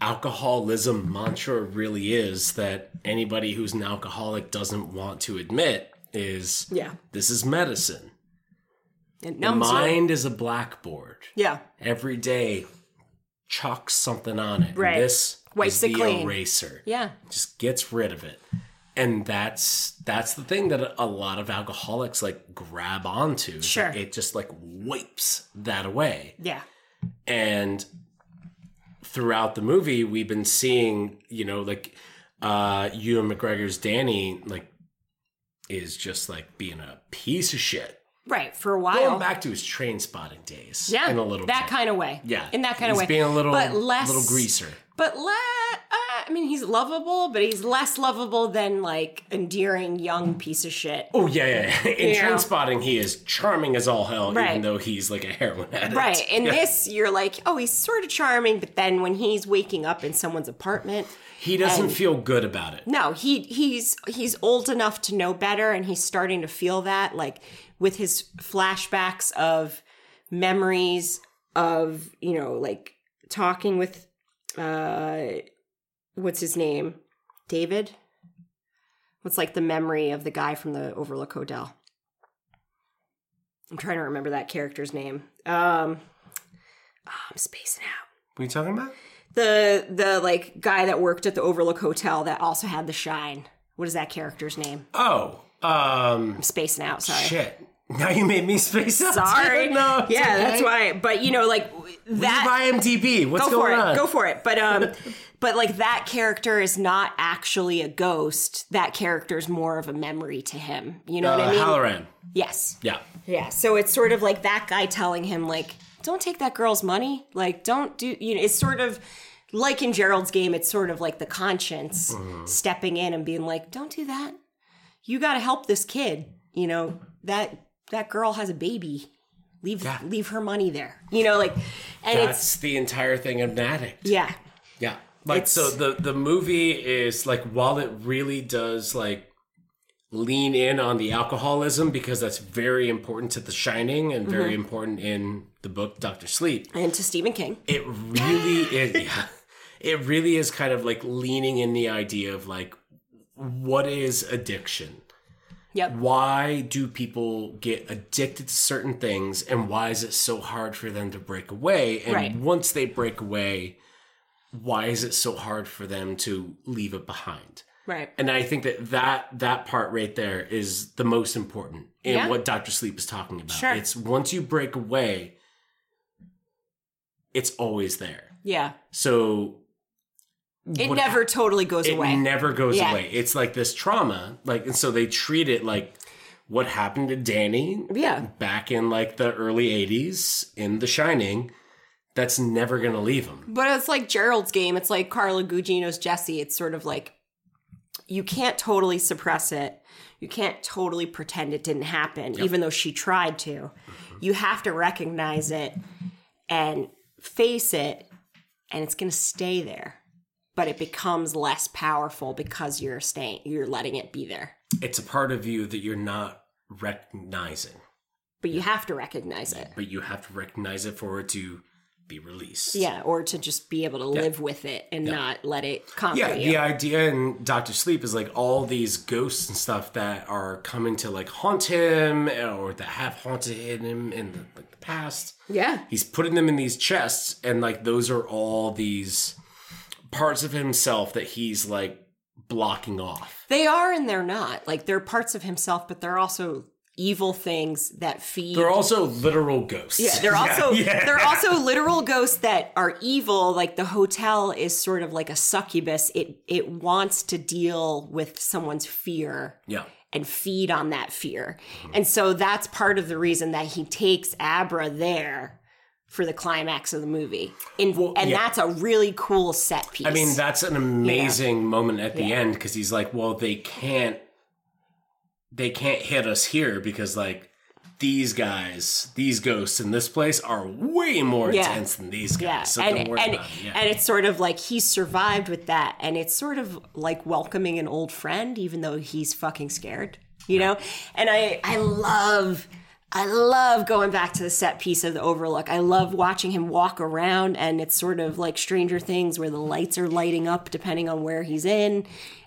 alcoholism mantra really is that anybody who's an alcoholic doesn't want to admit is Yeah. this is medicine It the mind is a blackboard Yeah. every day chalks something on it Right. this Wipes is the clean. eraser Yeah. just gets rid of it and that's that's the thing that a lot of alcoholics like grab onto Sure. it just like wipes that away Yeah. and throughout the movie we've been seeing you know like uh Ewan McGregor's Danny like is just like being a piece of shit Right. For a while. going back to his Trainspotting days yeah. in a little that bit. kind of way. yeah In that kind of way. being a little but less little greaser But le- uh, I mean, he's lovable, but he's less lovable than like endearing young piece of shit. Oh yeah, yeah. yeah. In Yeah. Trainspotting, he is charming as all hell, Right. even though he's like a heroin addict. Right. In Yeah. this, you're like, oh, he's sort of charming, but then when he's waking up in someone's apartment, he doesn't feel good about it. no, he he's he's old enough to know better, and he's starting to feel that, like with his flashbacks of memories of you know, like talking with uh, what's his name, David. What's like the memory of the guy from the Overlook Hotel? I'm trying to remember that character's name. Um, oh, I'm spacing out. What are you talking about? The the like guy that worked at the Overlook Hotel that also had the shine. What is that character's name? Oh, um, I'm spacing out. Sorry. shit. Now you made me space out. Sorry. no, yeah, okay. that's why. But you know, like that. IMDb. What's Go for going it. on? Go for it. But um, but like that character is not actually a ghost. That character is more of a memory to him. You know uh, what I mean? Hallorann. Yes. Yeah. Yeah. So it's sort of like that guy telling him like, "Don't take that girl's money. Like, don't do." You know, it's sort of like in Gerald's game. It's sort of like the conscience Mm-hmm. stepping in and being like, "Don't do that. You got to help this kid. You know that that girl has a baby. Leave Yeah. leave her money there. You know, like, and it's That's the entire thing of an addict. yeah, Yeah. Like It's- so the the movie is like while it really does like lean in on the alcoholism because that's very important to The Shining and very Mm-hmm. important in the book Doctor Sleep. and to Stephen King. It really is yeah. It really is kind of like leaning in the idea of like what is addiction? Yep. Why do people get addicted to certain things and why is it so hard for them to break away? And Right. once they break away, why is it so hard for them to leave it behind? Right. And I think that that, that part right there is the most important in Yeah. what Dr. Sleep is talking about. Sure. It's once you break away, it's always there. Yeah. So It what never totally goes it away. It never goes Yeah. away. It's like this trauma, like, and so they treat it like what happened to Danny yeah. back in like the early '80s in The Shining. That's never gonna leave him. But it's like Gerald's game. It's like Carla Gugino's Jesse. It's sort of like you can't totally suppress it. You can't totally pretend it didn't happen, even though she tried to. Mm-hmm. You have to recognize it and face it, and it's going to stay there. But it becomes less powerful because you're staying, you're letting it be there. It's a part of you that you're not recognizing, But you have to recognize it. but you have to recognize it for it to be released. Yeah, or to just be able to live with it and not let it conquer Yeah, you. the idea in Doctor Sleep is like all these ghosts and stuff that are coming to like haunt him or that have haunted him in the, like, the past. yeah. He's putting them in these chests, and like those are all these parts of himself that he's like blocking off. They are and they're not. Like they're parts of himself, but they're also evil things that feed They're also literal ghosts. Yeah, they're also yeah. they're also literal ghosts that are evil. Like the hotel is sort of like a succubus. It it wants to deal with someone's fear yeah. and feed on that fear. And so that's part of the reason that he takes Abra there for the climax of the movie. In, and yeah. that's a really cool set piece. I mean, that's an amazing moment at the end because he's like, "Well, they can't, they can't hit us here because like these guys, these ghosts in this place are way more Yeah. intense than these guys. yeah. So and and, it. Yeah. and it's sort of like he survived with that. And it's sort of like welcoming an old friend, even though he's fucking scared, you know? And I, I love, I love going back to the set piece of the Overlook. I love watching him walk around, and it's sort of like Stranger Things where the lights are lighting up depending on where he's in.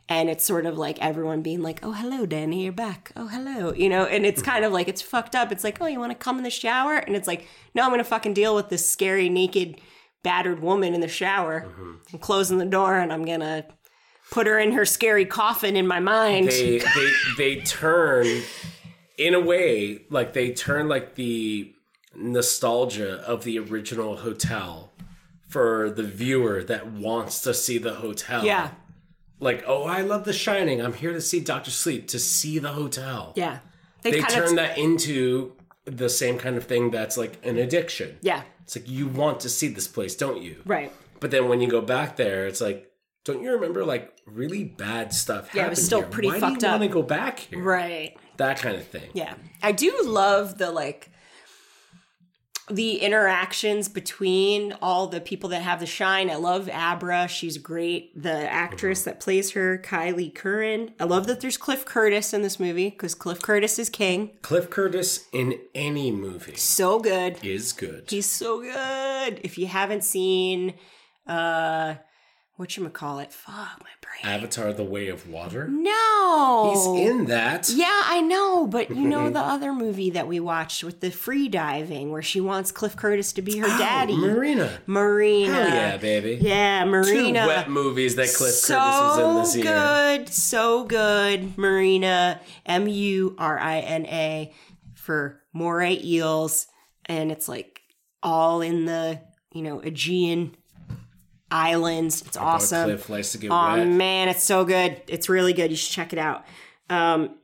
And it's sort of like everyone being like, oh, hello, Danny, you're back. Oh, hello. You know, and it's kind of like, it's fucked up. It's like, oh, you want to come in the shower? And it's like, no, I'm going to fucking deal with this scary, naked, battered woman in the shower. Mm-hmm. I'm closing the door and I'm going to put her in her scary coffin in my mind. they they they turn in a way like they turn like the nostalgia of the original hotel for the viewer that wants to see the hotel. yeah. Like, oh, I love The Shining. I'm here to see Doctor Sleep to see the hotel. Yeah. They, They turn of, that into the same kind of thing that's like an addiction. yeah. It's like you want to see this place, don't you? Right. But then when you go back there, it's like, don't you remember like really bad stuff? Yeah, it was still here? pretty Why fucked do you up. Want to go back here? Right. That kind of thing. Yeah. I do love the like the interactions between all the people that have the shine. I love Abra. She's great. The actress that plays her, Kyliegh Curran. I love that there's Cliff Curtis in this movie because Cliff Curtis is king. Cliff Curtis in any movie So good. is good. He's so good. If you haven't seen uh whatchamacallit, fuck my brain. Avatar: The Way of Water. No. He's in that. Yeah, I know, but you know the other movie that we watched with the free diving where she wants Cliff Curtis to be her oh, daddy. Murina. Murina. Oh, Hell yeah, baby. Yeah, Murina. Two wet movies that Cliff so Curtis was in this year. So good, so good. Murina, M U R I N A for moray eels, and it's like all in the you know Aegean islands. It's awesome. Cliff likes to get Oh wet. man, it's so good. It's really good. You should check it out. Um,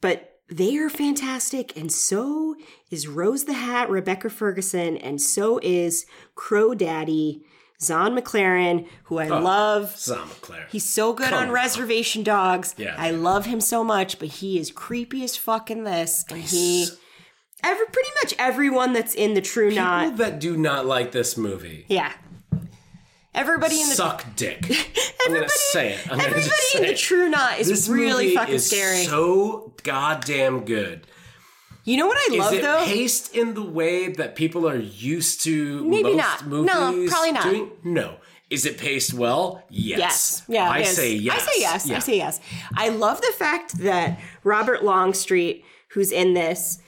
but they are fantastic, and so is Rose the Hat, Rebecca Ferguson, and so is Crow Daddy, Zahn McClarnon, who I love. Zahn McClarnon. He's so good Come on on. Reservation Dogs. Yeah. I love him so much, but he is creepy as fuck in this, and he. Every pretty much everyone that's in the True People Knot, that do not like this movie yeah. Everybody in the suck dick. I'm gonna say it. I'm gonna everybody in the. True Knot is This really movie fucking is scary. So goddamn good. You know what I love though? Is it though? paced in the way that people are used to Maybe most not. movies No, probably not. doing? No. Is it paced well? Yes. Yes. Yeah. I say yes. I say yes. Yeah. I say yes. I love the fact that Robert Longstreet, who's in this,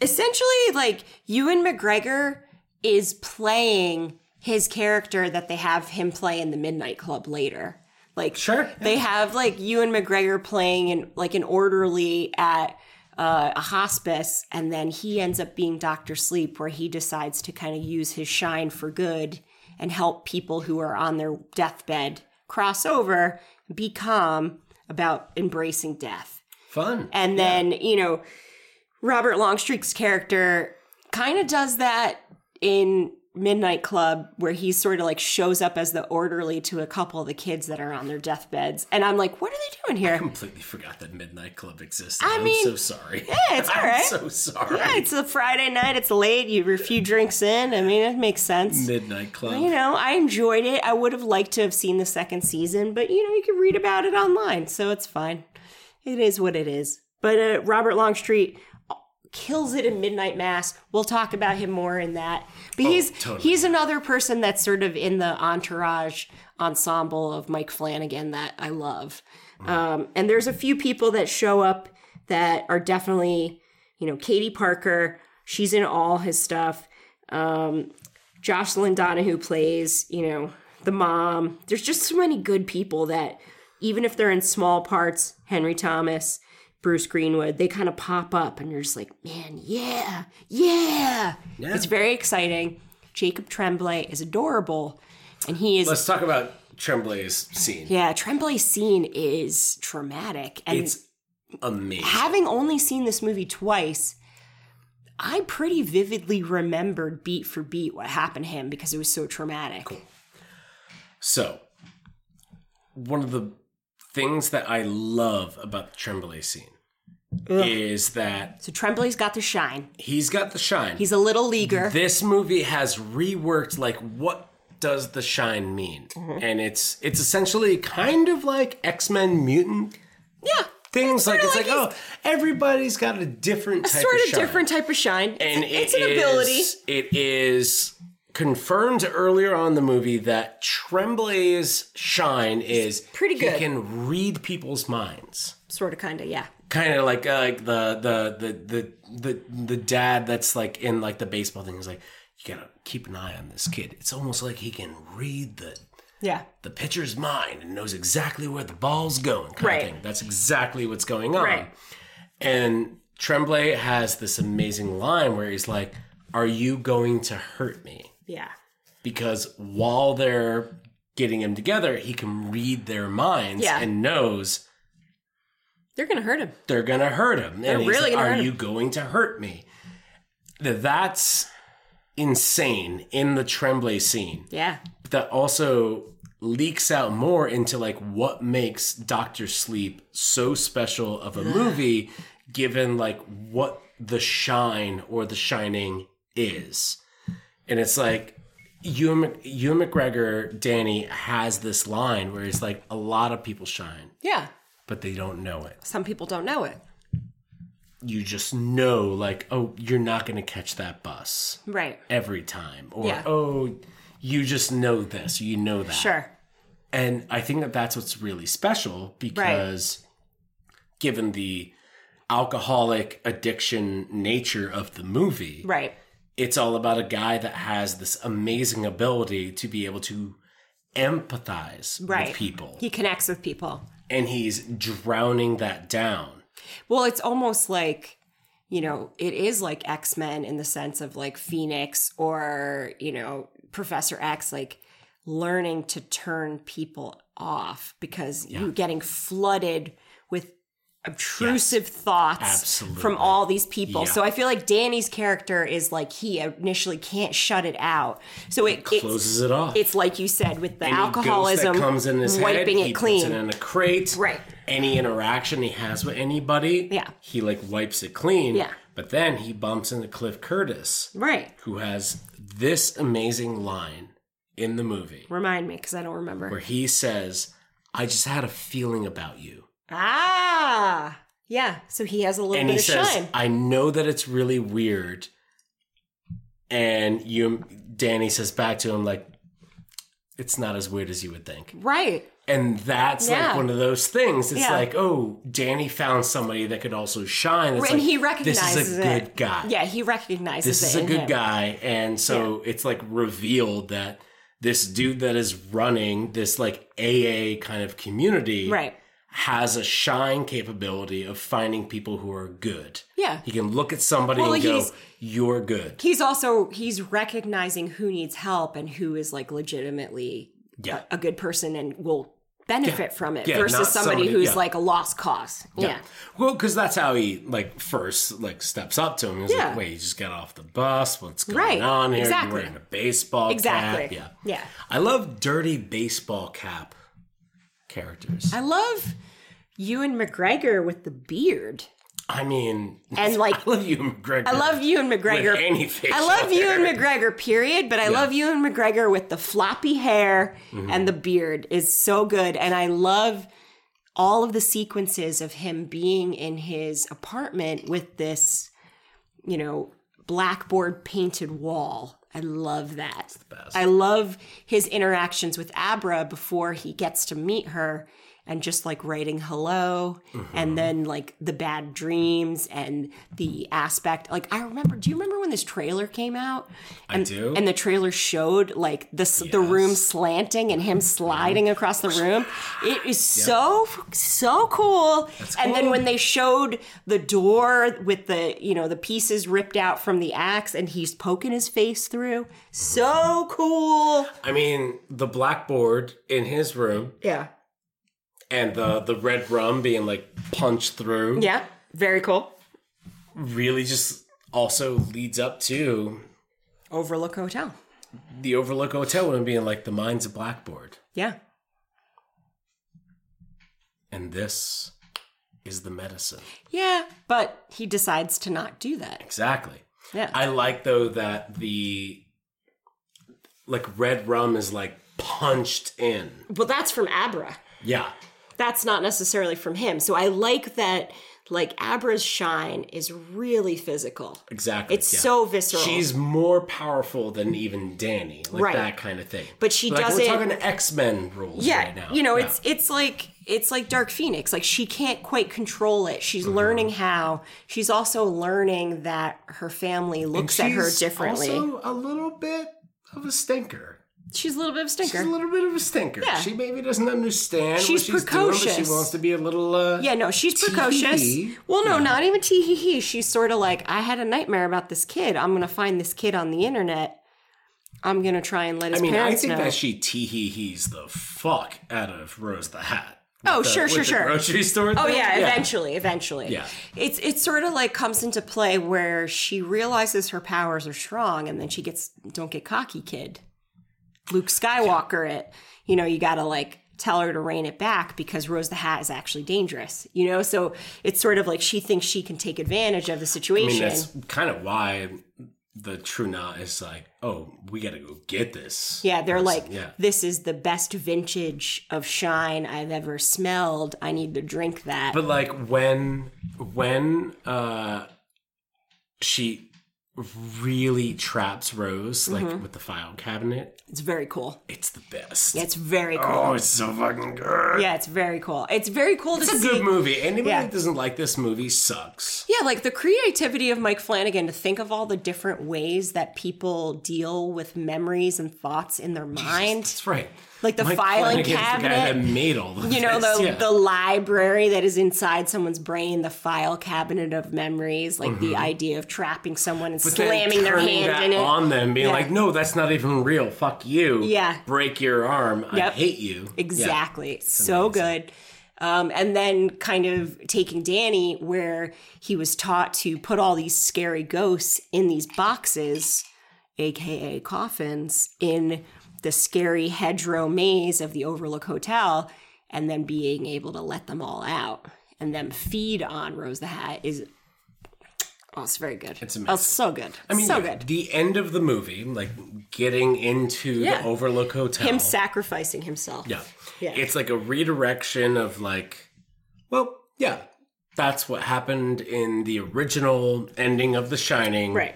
essentially like Ewan McGregor is playing his character that they have him play in the Midnight Club later. Like Sure. they have like Ewan McGregor playing in like an orderly at uh, a hospice, and then he ends up being Doctor Sleep, where he decides to kind of use his shine for good and help people who are on their deathbed cross over, be calm about embracing death. Fun. And then, you know, Robert Longstreet's character kind of does that in Midnight Club, where he sort of like shows up as the orderly to a couple of the kids that are on their deathbeds. And I'm like, what are they doing here? I completely forgot that Midnight Club existed. I I'm mean, so sorry. Yeah, it's all I'm so sorry. Yeah, it's a Friday night, it's late, you're a few drinks in. I mean, it makes sense. Midnight Club. You know, I enjoyed it. I would have liked to have seen the second season, but you know, you can read about it online, so it's fine. It is what it is. But uh, Robert Longstreet kills it in Midnight Mass. We'll talk about him more in that. But he's totally. he's another person that's sort of in the entourage ensemble of Mike Flanagan that I love. Um, and there's a few people that show up that are definitely, you know, Katie Parker. She's in all his stuff. Um, Jocelin Donahue plays, you know, the mom. There's just so many good people that even if they're in small parts, Henry Thomas, Bruce Greenwood, they kind of pop up and you're just like, man, yeah, yeah. Yeah. It's very exciting. Jacob Tremblay is adorable. And he is, Let's talk about Tremblay's scene. yeah, Tremblay's scene is traumatic. And It's amazing. having only seen this movie twice, I pretty vividly remembered beat for beat what happened to him because it was so traumatic. So, one of the things that I love about the Tremblay scene is that So Tremblay's got the shine. he's got the shine. He's a little leaguer. this movie has reworked like what does the shine mean, Mm-hmm. and it's it's essentially kind of like X Men mutant yeah. things. Like it's like oh, everybody's got a different type Sort of shine. different type of shine. And it's it an ability. is- It is confirmed earlier on in the movie that Tremblay's shine is pretty good. He can read people's minds. Sort of, kind of, yeah. Kind of like uh, like the, the the the the the dad that's like in like the baseball thing is like you gotta keep an eye on this kid. It's almost like he can read the Yeah. the pitcher's mind and knows exactly where the ball's going. Kind Right. of thing. That's exactly what's going on. Right. And Tremblay has this amazing line where he's like, Are you going to hurt me? Yeah. Because while they're getting him together, he can read their minds Yeah. and knows They're going to hurt him. they're going to hurt him. They're and really like, Are hurt him." you going to hurt me? That's insane in the Tremblay scene. Yeah. That also leaks out more into like what makes Doctor Sleep so special of a movie given like what the shine or the shining is. And it's like Ewan, Ewan McGregor, Danny has this line where he's like a lot of people shine, Yeah. But they don't know it. Some people don't know it. You just know like, oh, you're not going to catch that bus Right. every time, or Yeah. oh, you just know this, you know that. Sure. And I think that that's what's really special because given the alcoholic addiction nature of the movie, Right. it's all about a guy that has this amazing ability to be able to empathize Right. with people. He connects with people. And he's drowning that down. Well, it's almost like, you know, it is like X Men in the sense of like Phoenix or, you know, Professor X, like learning to turn people off because you're getting flooded with obtrusive thoughts Absolutely. from all these people. Yeah. So I feel like Danny's character is like he initially can't shut it out. So it it's, Closes it off. it's like you said with the Any alcoholism that comes in his wiping head, it he clean. puts it in a crate. Right. Any interaction he has with anybody, Yeah. he like wipes it clean. Yeah. But then he bumps into Cliff Curtis, right. who has this amazing line in the movie Remind me because I don't remember. where he says, "I just had a feeling about you," Ah, yeah. So he has a little and bit he of says, shine. "I know that it's really weird," and you, Danny says back to him like, "It's not as weird as you would think." Right. And that's Yeah. like one of those things. It's Yeah. like, oh, Danny found somebody that could also shine. It's and like, he recognizes this is a good guy. Yeah, he recognizes this it is a good him. guy. And so it's like revealed that this dude that is running this like AA kind of community Right. Has a shine capability of finding people who are good. Yeah. He can look at somebody Well, and go, you're good. He's also he's recognizing who needs help and who is like legitimately Yeah. a, a good person and will benefit from it Yeah, versus somebody, somebody- who's yeah. like a lost cause. Yeah. Well, because that's how he like first like steps up to him. He's Yeah. like, "Wait, you just got off the bus. What's going Right. on here? Exactly. You're wearing a baseball cap. Exactly. cap." Yeah, Yeah. I love dirty baseball cap characters. I love Ewan McGregor with the beard. I mean, And, like, I love you, McGregor. I love you and McGregor. With any facial I love you hair. McGregor, period. But I love you and McGregor with the floppy hair and the beard is so good. And I love all of the sequences of him being in his apartment with this, you know, blackboard painted wall. I love that. best. I love his interactions with Abra before he gets to meet her and just like writing hello Mm-hmm. and then like the bad dreams and the aspect like I remember do you remember when this trailer came out I do. and the trailer showed like the s the room slanting and him sliding across the room. It is so so cool. And then when they showed the door with the you know the pieces ripped out from the axe and he's poking his face through, so cool. I mean, the blackboard in his room Yeah, and the the red rum being like punched through yeah, very cool. really just also leads up to Overlook Hotel. the Overlook Hotel and being like the mind's a blackboard. Yeah, And this is the medicine. yeah, but he decides to not do that. Exactly. Yeah, I like though that the like red rum is like punched in. well, that's from Abra. Yeah. That's not necessarily from him. So I like that like Abra's shine is really physical. Exactly. It's yeah. so visceral. She's more powerful than even Danny, like Right. that kind of thing. But she like, doesn't- We're talking X Men rules yeah, right now. you know, Yeah. it's it's like it's like Dark Phoenix. Like she can't quite control it. She's Mm-hmm. learning how. She's also learning that her family looks at her differently. Also, a little bit of a stinker. She's a little bit of a stinker. She's a little bit of a stinker. Yeah. She maybe doesn't understand She's what she's doing, precocious. she wants to be a little. Uh, yeah, no, she's precocious. Tee-hee. Well, no, not even tee hee hee. She's sort of like, I had a nightmare about this kid. I'm gonna find this kid on the internet. I'm gonna try and let his I mean, I parents think know. that she tee hee hees the fuck out of Rose the Hat. Oh, the- sure, sure, sure. Grocery store. Oh thing. yeah, eventually, eventually. Yeah. It's it's sort of like comes into play where she realizes her powers are strong and then she gets don't get cocky kid. Luke Skywalker it. You know, you got to like tell her to rein it back because Rose the Hat is actually dangerous. You know, so it's sort of like she thinks she can take advantage of the situation. I mean, that's kind of why the True Knot is like, oh, we got to go get this. yeah, they're like, yeah. this is the best vintage of shine I've ever smelled. I need to drink that. But like when when uh she really traps Rose like Mm-hmm. with the file cabinet, it's very cool. it's the best. It's very cool. oh, it's so fucking good. Yeah, it's very cool. It's very cool to see. It's a see. good movie. Anybody Yeah. that doesn't like this movie sucks. Yeah, like the creativity of Mike Flanagan to think of all the different ways that people deal with memories and thoughts in their mind. That's right. Like the Mike filing Flanagan's the cabinet. made all You know, this. the, yeah. the library that is inside someone's brain, the file cabinet of memories, like the idea of trapping someone and Mm-hmm. But slamming their hand in it. on them, being Yeah. like, "No, that's not even real. Fuck you. Yeah. break your arm. I hate you." Yeah. Exactly. So good. Um, and then kind of taking Danny where he was taught to put all these scary ghosts in these boxes, aka coffins, in the scary hedgerow maze of the Overlook Hotel, and then being able to let them all out and then feed on Rose the Hat is oh, it's very good. It's oh, amazing. Oh, so good. I mean, so good. The end of the movie, like getting into Yeah. the Overlook Hotel. Him sacrificing himself. yeah. Yeah. It's like a redirection of like, well, yeah, that's what happened in the original ending of The Shining. Right.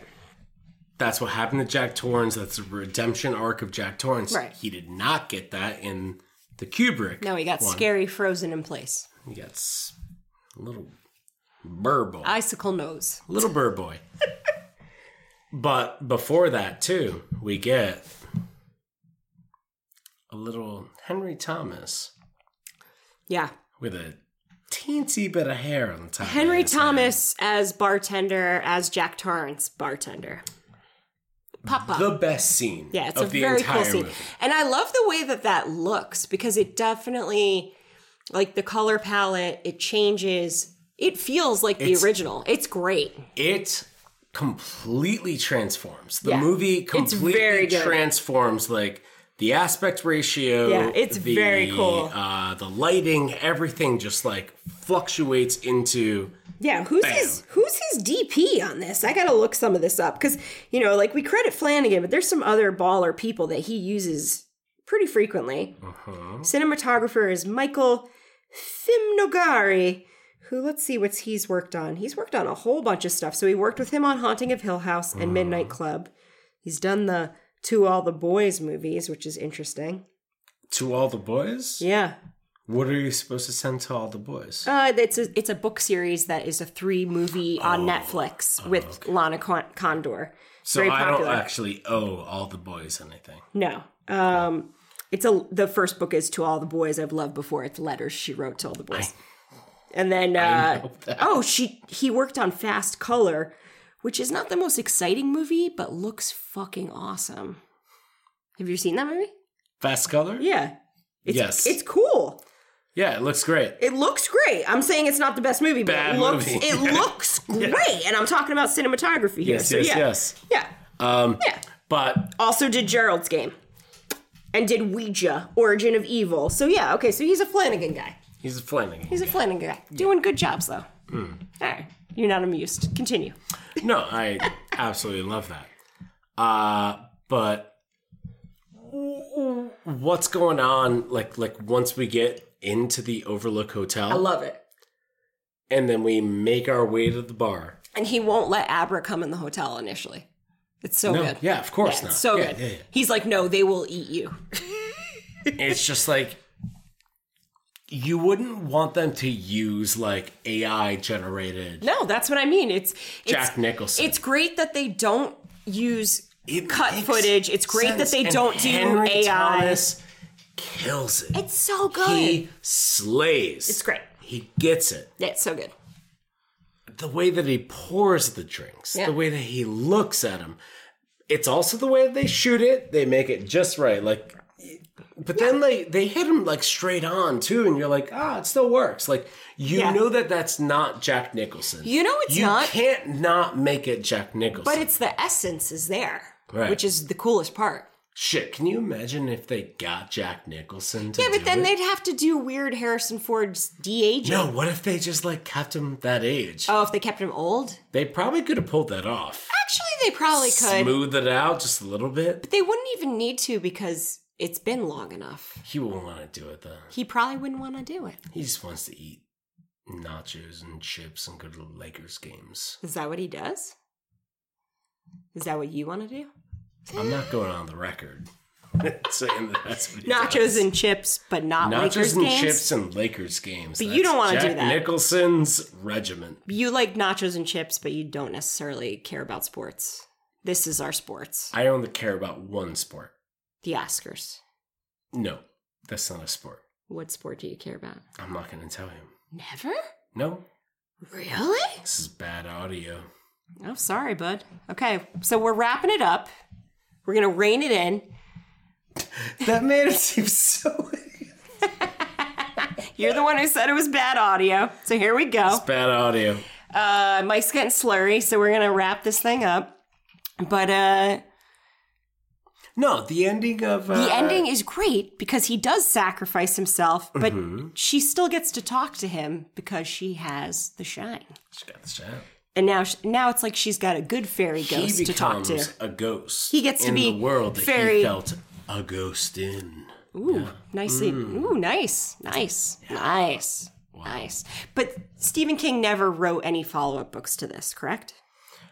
That's what happened to Jack Torrance. That's the redemption arc of Jack Torrance. Right. He did not get that in the Kubrick. No, he got one. scary frozen in place. He got a little burr boy. Icicle nose. little burr boy. but before that, too, we get a little Henry Thomas Yeah. with a teensy bit of hair on the top. of Henry his head. Thomas as bartender, as Jack Torrance bartender. Papa. The best scene yeah, it's of a the very cool scene. movie. And I love the way that that looks because it definitely, like the color palette, it changes. It feels like the It's- original. It's great. It completely transforms. The Yeah. movie completely very transforms like the aspect ratio. Yeah, it's the, very cool. Uh, the lighting, everything just like fluctuates into Yeah, who's his who's his DP on this? I gotta look some of this up because you know, like we credit Flanagan, but there's some other baller people that he uses pretty frequently. Uh-huh. Cinematographer is Michael Fimognari, who let's see what's he's worked on. He's worked on a whole bunch of stuff. So he worked with him on Haunting of Hill House and uh-huh. Midnight Club. He's done the To All the Boys movies, which is interesting. To All the Boys? Yeah. What are you supposed to send to all the boys? Uh, it's a it's a book series that is a three movie on Netflix with Lana Con- Condor. so very I don't actually owe all the boys anything. No. Um it's a the first book is to all the boys I've loved before. It's letters she wrote to all the boys. and then uh oh, she he worked on Fast Color, which is not the most exciting movie but looks fucking awesome. Have you seen that movie? Fast color? Yeah. It's, Yes. It's cool. Yeah, it looks great. It looks great. I'm saying it's not the best movie, but Bad it looks movie. it looks great. And I'm talking about cinematography here. Yes, so yes, yeah. yes. Yeah. Um, Yeah. but Also did Gerald's game. And did Ouija, Origin of Evil. So yeah, okay, so he's a Flanagan guy. he's a Flanagan. He's a Flanagan guy. Doing good jobs though. Hmm. All right. You're not amused. Continue. No, I absolutely love that. Uh, but what's going on? Like, like once we get into the Overlook Hotel, I love it. and then we make our way to the bar. And he won't let Abra come in the hotel initially. It's so No, good. yeah, of course Yeah, not. it's so Yeah, good. yeah. He's like, no, they will eat you. It's just like you wouldn't want them to use like AI generated No, that's what I mean. It's, it's Jack Nicholson. It's great that they don't use It cut footage. It's great that they And don't do AI. Thomas kills it. It's so good. He slays. it's great. He gets it. Yeah, it's so good. The way that he pours the drinks, Yeah. the way that he looks at him. It's also the way that they shoot it. They make it just right. Like, but then they they hit him like straight on too, and you're like, ah, it still works. Like you Yeah. know that that's not Jack Nicholson. You know it's you not? You can't not make it Jack Nicholson. But it's the essence is there, Right. which is the coolest part. Shit, can you imagine if they got Jack Nicholson to Yeah, but then it? they'd have to do weird Harrison Ford's de aging. No, what if they just like kept him that age? Oh, if they kept him old? They probably could have pulled that off. Actually, they probably could. Smooth it out just a little bit. But they wouldn't even need to because it's been long enough. He won't want to do it though. He probably wouldn't want to do it. He just wants to eat nachos and chips and go to the Lakers games. Is that what he does? Is that what you want to do? I'm not going on the record saying that that's what he Nachos does. and chips, but not nachos Lakers and games. chips and Lakers games. But you don't wanna do Jack that. Nicholson's regiment. You like nachos and chips, but you don't necessarily care about sports. This is our sports. I only care about one sport. The Oscars. No, that's not a sport. What sport do you care about? I'm not going to tell him. Never? No, Really? this is bad audio. Oh, sorry, bud. Okay, so we're wrapping it up. We're gonna rein it in. That made it seem so. You're the one who said it was bad audio, so here we go. bad audio. Uh, Mike's getting slurry, so we're gonna wrap this thing up. But uh, No, the ending of uh, the ending is great because he does sacrifice himself, but Mm-hmm. she still gets to talk to him because she has the shine. She got the shot. And now, sh- now it's like she's got a good fairy ghost to talk to. a ghost. He gets to in be the world that very- he felt a ghost in. Ooh, nicely. Mm. Ooh, nice, nice, nice, nice. But Stephen King never wrote any follow-up books to this, correct?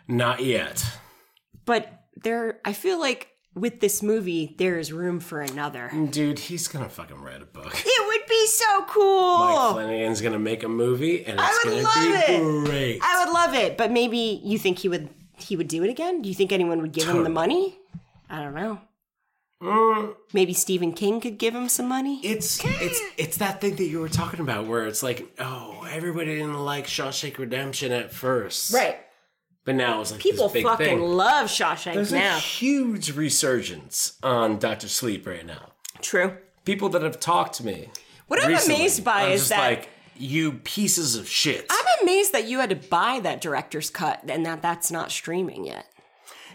Not yet. But there, I feel like with this movie, there is room for another. Dude, he's gonna fucking write a book. It would be so cool. Mike Flanagan's gonna make a movie, and it's would gonna love be it. great. I would love it, but maybe you think he would he would do it again? Do you think anyone would give him the money? I don't know. Mm, Maybe Stephen King could give him some money. it's it's it's that thing that you were talking about, where it's like, oh, everybody didn't like Shawshank Redemption at first, Right. But now it's like People fucking thing. love Shawshank There's now. a huge resurgence on Doctor Sleep right now. True. People that have talked to me. What I'm recently, amazed by I'm is just that like you pieces of shit. I'm amazed that you had to buy that director's cut and that that's not streaming yet.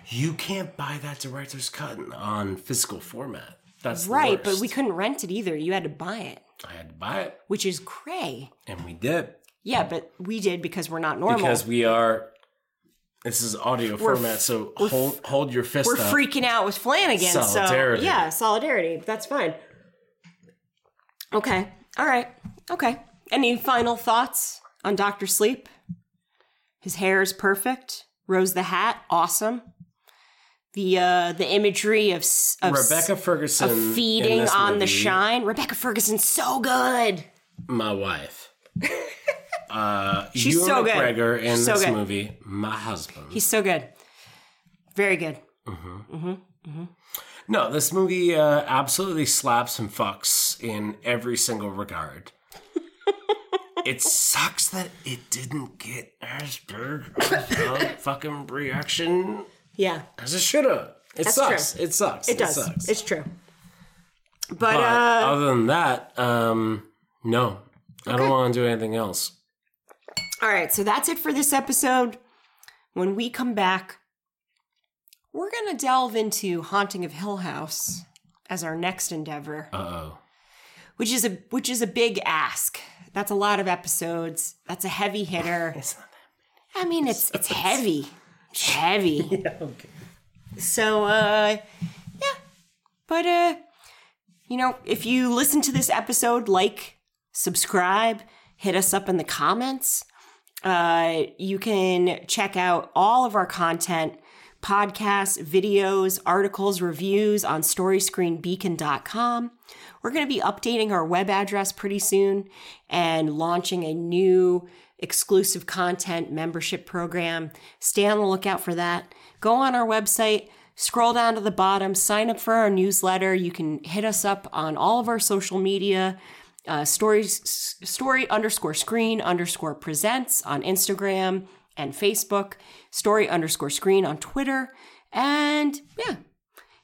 You can't buy that director's cut on physical format. That's the Right, but we couldn't rent it either. You had to buy it, I had to buy it, which is cray. and we did Yeah, but we did because we're not normal. because we are. This is audio format, so hold hold your fist we're up. freaking out with Flanagan. Solidarity. So yeah, solidarity. That's fine. Okay. All right. Okay. Any final thoughts on Doctor Sleep? His hair is perfect. Rose the hat, awesome. The uh the imagery of of, Rebecca Ferguson of feeding on the shine. Rebecca Ferguson's so good. my wife. Uh, She's Ewan so good. McGregor in She's so this good. movie, my husband. He's so good. Very good. No, this movie uh, absolutely slaps and fucks in every single regard. it sucks that it didn't get as big a fucking reaction Yeah, as it should have. It That's sucks. true. It sucks. it does. sucks. It's true. But, but uh, other than that, um, no, I don't want to do anything else. All right, so that's it for this episode. When we come back, we're going to delve into Haunting of Hill House as our next endeavor, Uh oh. which is a which is a big ask. That's a lot of episodes. That's a heavy hitter. It's not I mean, it's it's heavy. It's heavy. that. Okay. So, uh, yeah. But, uh, you know, if you listen to this episode, like, subscribe, hit us up in the comments. Uh, you can check out all of our content, podcasts, videos, articles, reviews on storyscreenbeacon.com. We're going to be updating our web address pretty soon and launching a new exclusive content membership program. Stay on the lookout for that. Go on our website, scroll down to the bottom, sign up for our newsletter. You can hit us up on all of our social media. Uh, stories, story underscore screen underscore presents on Instagram and Facebook, story underscore screen on Twitter. And yeah,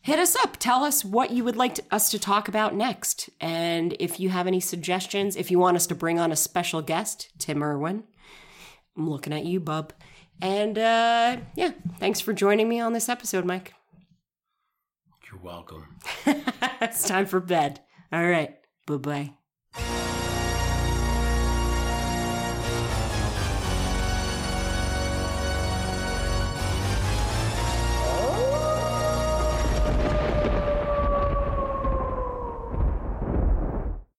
hit us up. Tell us what you would like to, us to talk about next. And if you have any suggestions, if you want us to bring on a special guest, Tim Irwin, I'm looking at you, bub. And uh, yeah, thanks for joining me on this episode, Mike. You're welcome. it's time for bed. All right. Bye bye.